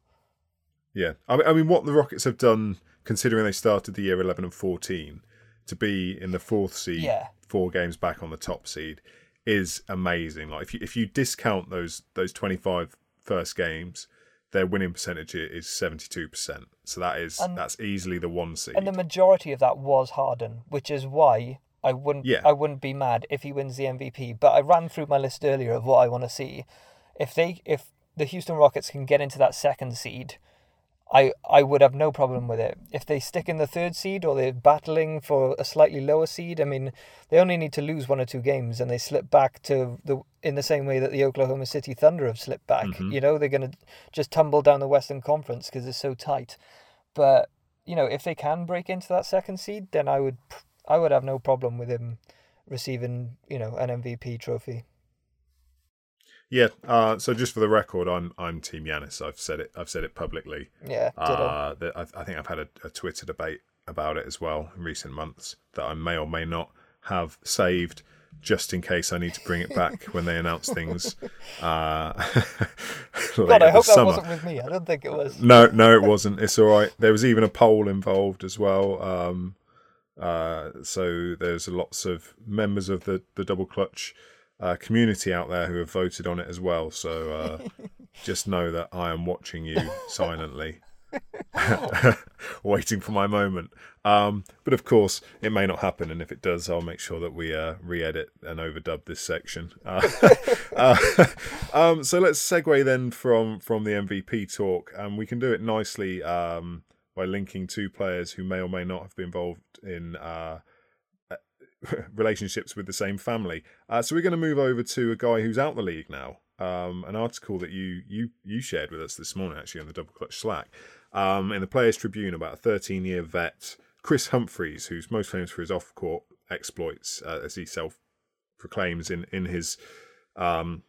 Yeah, I mean, what the Rockets have done, considering they started the year eleven and fourteen, to be in the fourth seed, yeah. four games back on the top seed, is amazing. Like if you if you discount those those 25 first games, their winning percentage is seventy two percent. So that is And- that's easily the one seed. And the majority of that was Harden, which is why I wouldn't Yeah. I wouldn't be mad if he wins the MVP. But I ran through my list earlier of what I want to see. If they if the Houston Rockets can get into that second seed, I I would have no problem with it. If they stick in the third seed or they're battling for a slightly lower seed, I mean, they only need to lose one or two games and they slip back to the in the same way that the Oklahoma City Thunder have slipped back. Mhm. You know, they're going to just tumble down the Western Conference because it's so tight. But you know, if they can break into that second seed, then I would I would have no problem with him receiving you know an MVP trophy. Yeah. Uh, so just for the record, I'm I'm Team Giannis. I've said it. I've said it publicly. Yeah. Uh, that I, I think I've had a, a Twitter debate about it as well in recent months that I may or may not have saved just in case I need to bring it back when they announce things. Uh, [laughs] God, I hope that wasn't with me. I don't think it was. No, no, it wasn't. It's all right. There was even a poll involved as well. Um, uh, so there's lots of members of the the double clutch uh, community out there who have voted on it as well. So uh, [laughs] just know that I am watching you [laughs] silently, [laughs] waiting for my moment. Um, but of course, it may not happen, and if it does, I'll make sure that we uh, re-edit and overdub this section. Uh, uh, um, so let's segue then from from the MVP talk, and we can do it nicely um, by linking two players who may or may not have been involved in uh, [laughs] relationships with the same family. Uh, so we're going to move over to a guy who's out the league now. Um, an article that you you you shared with us this morning, actually, on the Double Clutch Slack, um, in the Players Tribune, about a 13 year vet, Kris Humphries, who's most famous for his off court exploits, uh, as he self proclaims in in his um,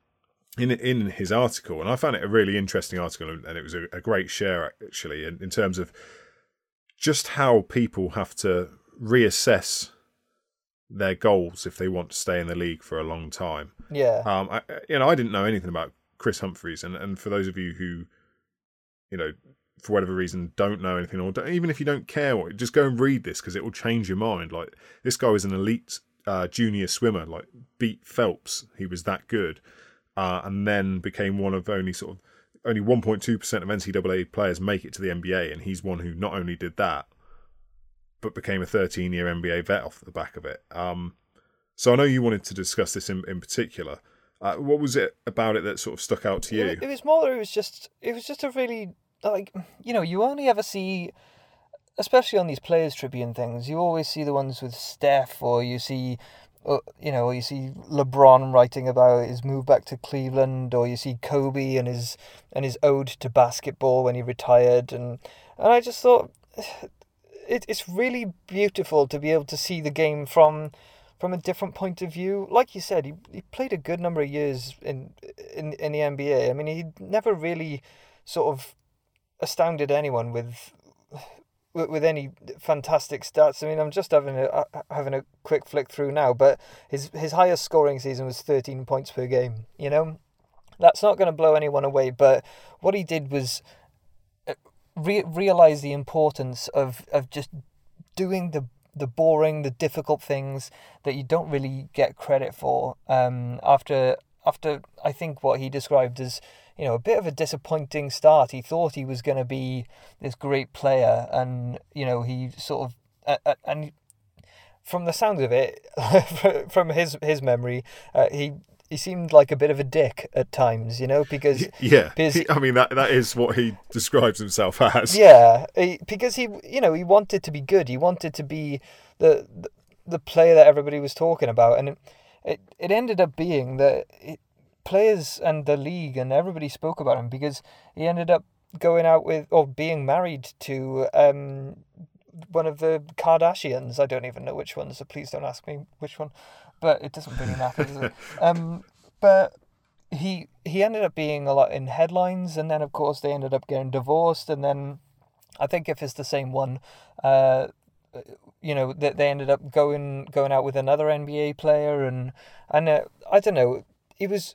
in in his article, and I found it a really interesting article, and it was a, a great share actually, in, in terms of just how people have to reassess their goals if they want to stay in the league for a long time. Yeah, Um, I, you know, I didn't know anything about Kris Humphries, and, and for those of you who, you know, for whatever reason don't know anything, or don't, even if you don't care, what, just go and read this because it will change your mind. Like this guy was an elite uh, junior swimmer, like beat Phelps. He was that good, uh, and then became one of only sort of only 1.2 percent of NCAA players make it to the NBA, and he's one who not only did that, but became a 13 year NBA vet off the back of it. Um, so I know you wanted to discuss this in, in particular. Uh, what was it about it that sort of stuck out to you? It, it was more. It was just. It was just a really like you know you only ever see, especially on these Players Tribune things. You always see the ones with Steph, or you see, uh, you know, or you see LeBron writing about his move back to Cleveland, or you see Kobe and his and his ode to basketball when he retired, and and I just thought. It, it's really beautiful to be able to see the game from from a different point of view. Like you said, he, he played a good number of years in in in the NBA. I mean, he never really sort of astounded anyone with with, with any fantastic stats. I mean, I'm just having a having a quick flick through now, but his his highest scoring season was 13 points per game. You know, that's not going to blow anyone away. But what he did was re- realize the importance of of just doing the the boring, the difficult things that you don't really get credit for. Um, after after I think what he described as you know a bit of a disappointing start. He thought he was going to be this great player, and you know he sort of uh, and from the sound of it, [laughs] from his his memory, uh, he he seemed like a bit of a dick at times. You know because [laughs] yeah, because- he- I mean that that is what he describes himself [laughs] as. Yeah, he, because he, you know, he wanted to be good. He wanted to be the the, the player that everybody was talking about, and it it, it ended up being that it, players and the league and everybody spoke about him because he ended up going out with or being married to um one of the Kardashians. I don't even know which one, so please don't ask me which one. But it doesn't really [laughs] matter, does it? Um, but he he ended up being a lot in headlines, and then of course they ended up getting divorced, and then I think if it's the same one, uh, you know, that they ended up going going out with another NBA player, and and uh, I don't know, it was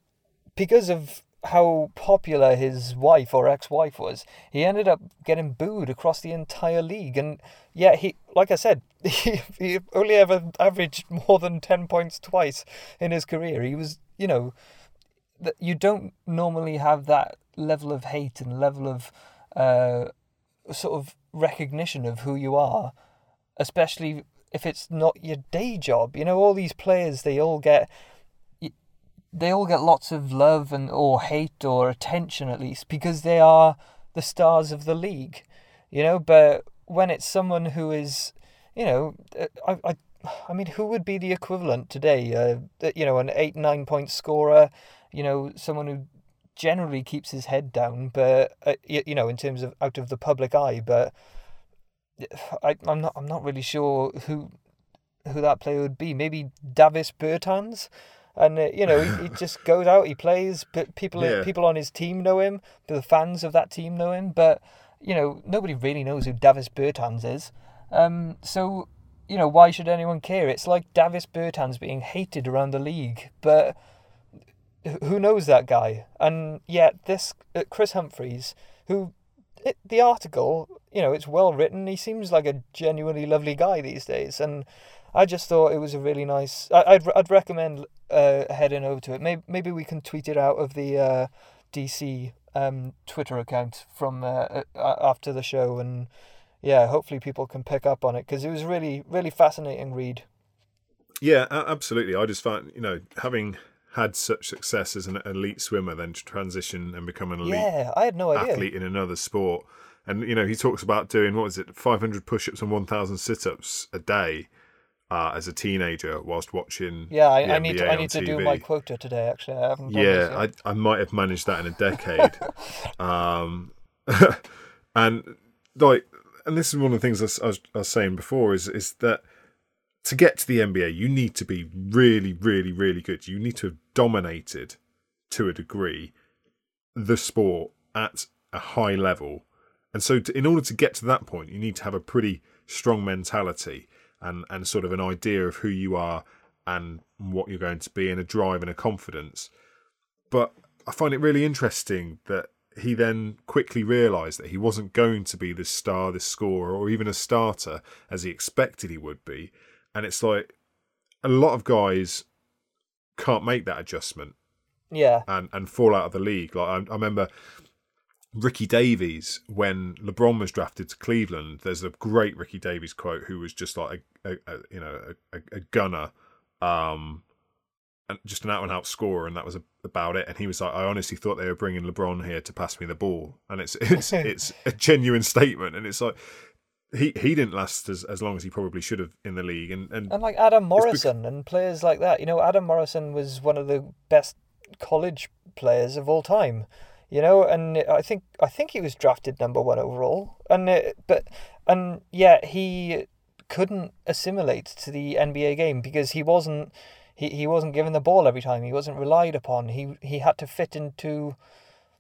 because of how popular his wife or ex-wife was. He ended up getting booed across the entire league, and yeah, he like I said, [laughs] he, only ever averaged more than ten points twice in his career. He was, you know, you don't normally have that level of hate and level of uh, sort of recognition of who you are, especially if it's not your day job. You know, all these players, they all get they all get lots of love and or hate or attention at least because they are the stars of the league. You know, but when it's someone who is, you know, uh, I, I [sighs] I mean, who would be the equivalent today? Uh, you know, an eight, nine point scorer, you know, someone who generally keeps his head down, but, uh, you, know, in terms of out of the public eye, but [sighs] I, I'm not, I'm not really sure who, who that player would be. Maybe Davis Bertans? And uh, you know he, he, just [laughs] goes out, he plays. But people, yeah. people on his team know him. The fans of that team know him. But you know nobody really knows who Davis Bertans is. Um, so you know, why should anyone care? It's like Davis Bertans being hated around the league, but who knows that guy? And yet, this uh, Kris Humphries, who it, the article, you know, it's well written. He seems like a genuinely lovely guy these days, and I just thought it was a really nice. I, would I'd recommend uh, heading over to it. Maybe maybe we can tweet it out of the uh, DC um, Twitter account from uh, uh, after the show and yeah, hopefully people can pick up on it because it was really, really fascinating read. Yeah, absolutely. I just find you know having had such success as an elite swimmer, then to transition and become an elite yeah, I had no idea. athlete in another sport. And you know, he talks about doing what is it, 500 push-ups and 1,000 sit-ups a day uh, as a teenager whilst watching. Yeah, I, I need to, I need to do my quota today. Actually, I haven't. yeah, I I might have managed that in a decade. [laughs] um, [laughs] and like and this is one of the things I was, I was saying before is is that to get to the NBA, you need to be really, really, really good. You need to have dominated to a degree the sport at a high level. And so, to, in order to get to that point, you need to have a pretty strong mentality and, and sort of an idea of who you are and what you're going to be, and a drive and a confidence. But I find it really interesting that he then quickly realised that he wasn't going to be this star, this scorer, or even a starter as he expected he would be. And it's like a lot of guys can't make that adjustment. Yeah. And and fall out of the league. Like I, I remember Ricky Davis when LeBron was drafted to Cleveland. There's a great Ricky Davis quote who was just like a, a, a you know a, a gunner. Um, just an out and out scorer, and that was about it. And he was like, "I honestly thought they were bringing LeBron here to pass me the ball," and it's [laughs] it's it's a genuine statement. And it's like he he didn't last as, as long as he probably should have in the league, and and, and like Adam Morrison because... and players like that. You know, Adam Morrison was one of the best college players of all time. You know, and I think I think he was drafted number one overall, and it, but and yet he couldn't assimilate to the NBA game because he wasn't he, he wasn't given the ball every time. He wasn't relied upon. He he had to fit into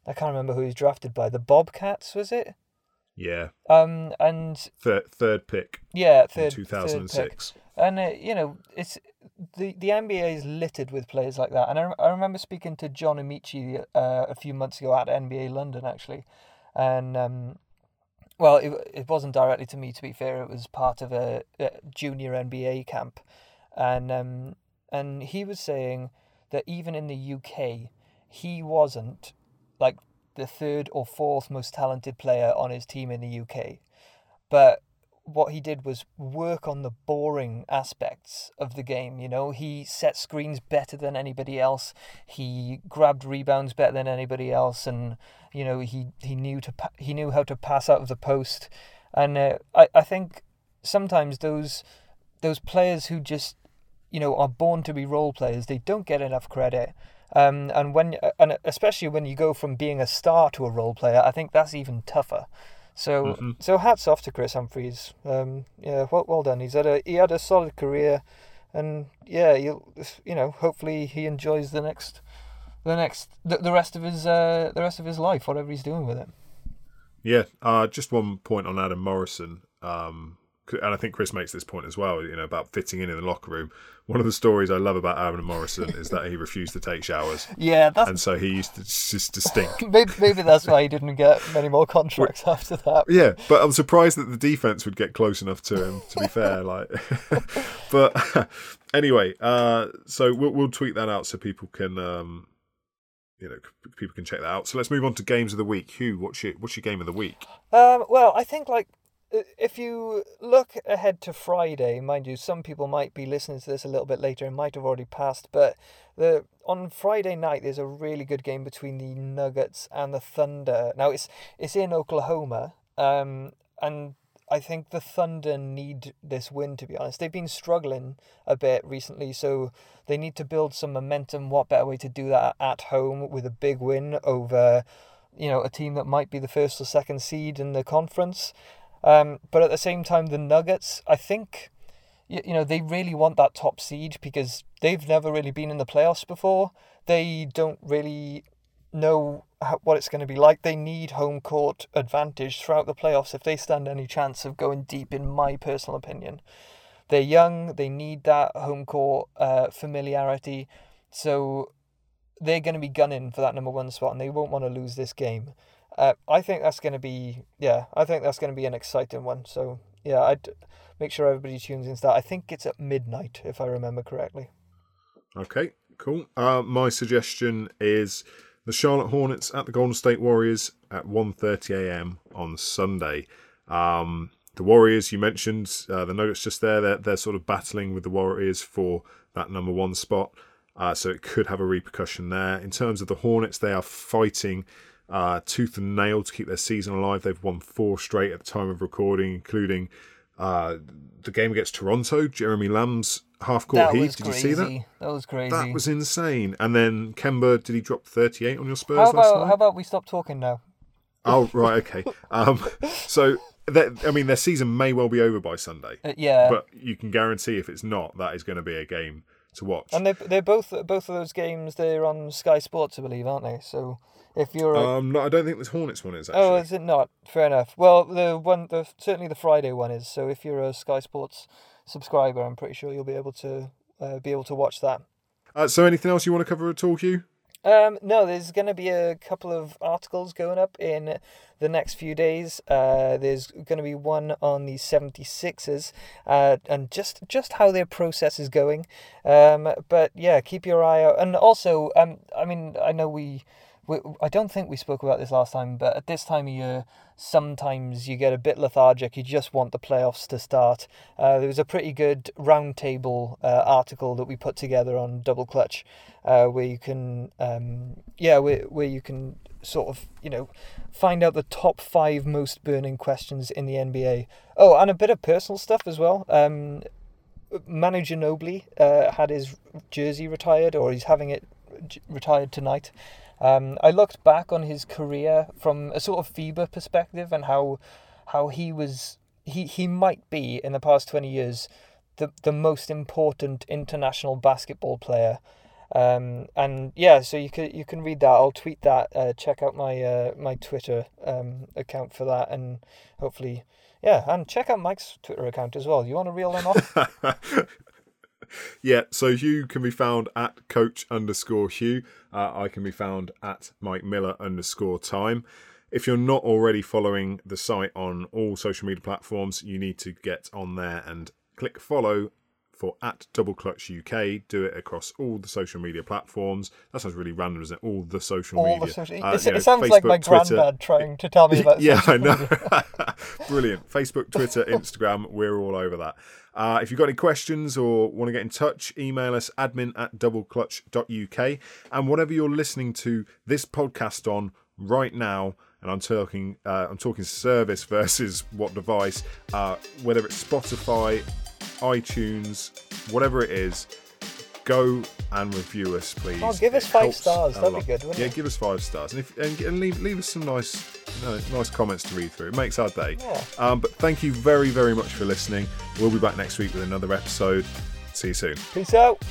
I can't remember who he was drafted by. The Bobcats was it? Yeah. Um and third third pick. Yeah, third two thousand six. And uh, you know it's the the NBA is littered with players like that. And I, I remember speaking to John Amaechi uh, a few months ago at NBA London actually, and um, well, it it wasn't directly to me to be fair. It was part of a, a junior NBA camp, and um, and he was saying that even in the UK, he wasn't like the third or fourth most talented player on his team in the UK. But what he did was work on the boring aspects of the game. You know, he set screens better than anybody else. He grabbed rebounds better than anybody else, and you know he he knew to he knew how to pass out of the post. And uh, I I think sometimes those those players who just you know are born to be role players. They don't get enough credit. Um, and when and especially when you go from being a star to a role player, I think that's even tougher. So mm-hmm. so hats off to Kris Humphries. Um, yeah, well, well done. He's had a he had a solid career, and yeah, you you know hopefully he enjoys the next the next the, the rest of his uh, the rest of his life, whatever he's doing with it. Yeah, uh, just one point on Adam Morrison. Um, and I think Chris makes this point as well, you know, about fitting in in the locker room. One of the stories I love about Aaron Morrison is that he refused to take showers. [laughs] Yeah, that's... and so he used to just to stink. [laughs] maybe, maybe that's why he didn't get many more contracts after that. Yeah, but I'm surprised that the defense would get close enough to him. To be fair, [laughs] like, but anyway, uh, so we'll, we'll tweet that out so people can um, you know people can check that out. So let's move on to games of the week. Huw, what's your what's your game of the week? Um, well, I think like if you look ahead to Friday, mind you, some people might be listening to this a little bit later and might have already passed, but the on Friday night there's a really good game between the Nuggets and the Thunder. Now it's it's in Oklahoma, um, and I think the Thunder need this win to be honest. They've been struggling a bit recently, so they need to build some momentum. What better way to do that at home with a big win over, you know, a team that might be the first or second seed in the conference. Um, but at the same time, the Nuggets, I think, you, you know, they really want that top seed because they've never really been in the playoffs before. They don't really know how, what it's going to be like. They need home court advantage throughout the playoffs if they stand any chance of going deep, in my personal opinion. They're young, they need that home court uh, familiarity. So they're going to be gunning for that number one spot and they won't want to lose this game. Uh, I think that's going to be yeah. I think that's going to be an exciting one. So yeah, I'd make sure everybody tunes into that. I think it's at midnight if I remember correctly. Okay, cool. Uh, my suggestion is the Charlotte Hornets at the Golden State Warriors at 1:30 a.m. on Sunday. Um, the Warriors, you mentioned uh, the Nuggets just there. They're, they're sort of battling with the Warriors for that number one spot, uh, so it could have a repercussion there. In terms of the Hornets, they are fighting uh, tooth and nail to keep their season alive. They've won four straight at the time of recording, including uh, the game against Toronto. Jeremy Lamb's half court heat. Did crazy. you see that? That was crazy. That was insane. And then Kemba, did he drop 38 on your Spurs how last about, night? How about we stop talking now? Oh, right, okay. [laughs] um, so, that, I mean, their season may well be over by Sunday. Uh, yeah. But you can guarantee if it's not, that is going to be a game to watch. And they they're both both of those games they're on Sky Sports, I believe, aren't they? So if you're a, um, no, I don't think this Hornets one is actually. oh, is it not? Fair enough. Well, the one, the certainly the Friday one is. So if you're a Sky Sports subscriber, I'm pretty sure you'll be able to uh, be able to watch that. Uh, so, anything else you want to cover at all, Huw? Um, no, there's going to be a couple of articles going up in the next few days. Uh, there's going to be one on the 76ers uh, and just, just how their process is going. Um, but yeah, keep your eye out. And also, um, I mean, I know we, we, I don't think we spoke about this last time, but at this time of year, sometimes you get a bit lethargic. You just want the playoffs to start. Uh, there was a pretty good roundtable uh, article that we put together on Double Clutch, uh, where you can, um, yeah, where, where you can sort of, you know, find out the top five most burning questions in the NBA. Oh, and a bit of personal stuff as well. Um, Manu Ginobili uh, had his jersey retired, or he's having it retired tonight. Um, I looked back on his career from a sort of FIBA perspective and how how he was he, he might be in the past twenty years the the most important international basketball player. Um, and yeah, so you can you can read that. I'll tweet that. Uh, check out my uh, my Twitter um, account for that, and hopefully, yeah, and check out Mike's Twitter account as well. You want to reel them off? [laughs] yeah, so Huw can be found at coach underscore Huw. Uh, I can be found at Mike Miller underscore time. If you're not already following the site on all social media platforms, you need to get on there and click follow for at Double Clutch UK. Do it across all the social media platforms. That sounds really random, isn't it? All the social All media. the social. Uh, it, you know, it sounds like my Twitter. granddad trying to tell me [laughs] about. yeah, I know. [laughs] Brilliant. Facebook, Twitter, [laughs] Instagram, we're all over that. Uh, if you've got any questions or want to get in touch, email us admin at doubleclutch.uk. And whatever you're listening to this podcast on right now, and I'm talking, uh, I'm talking service versus what device, uh, whether it's Spotify, iTunes, whatever it is, go and review us, please. Oh, give us It five stars. That'd be good, wouldn't yeah, it? give us five stars, and if and, and leave leave us some nice no, nice comments to read through. It makes our day. Yeah. Um, but thank you very very much for listening. We'll be back next week with another episode. See you soon. Peace out.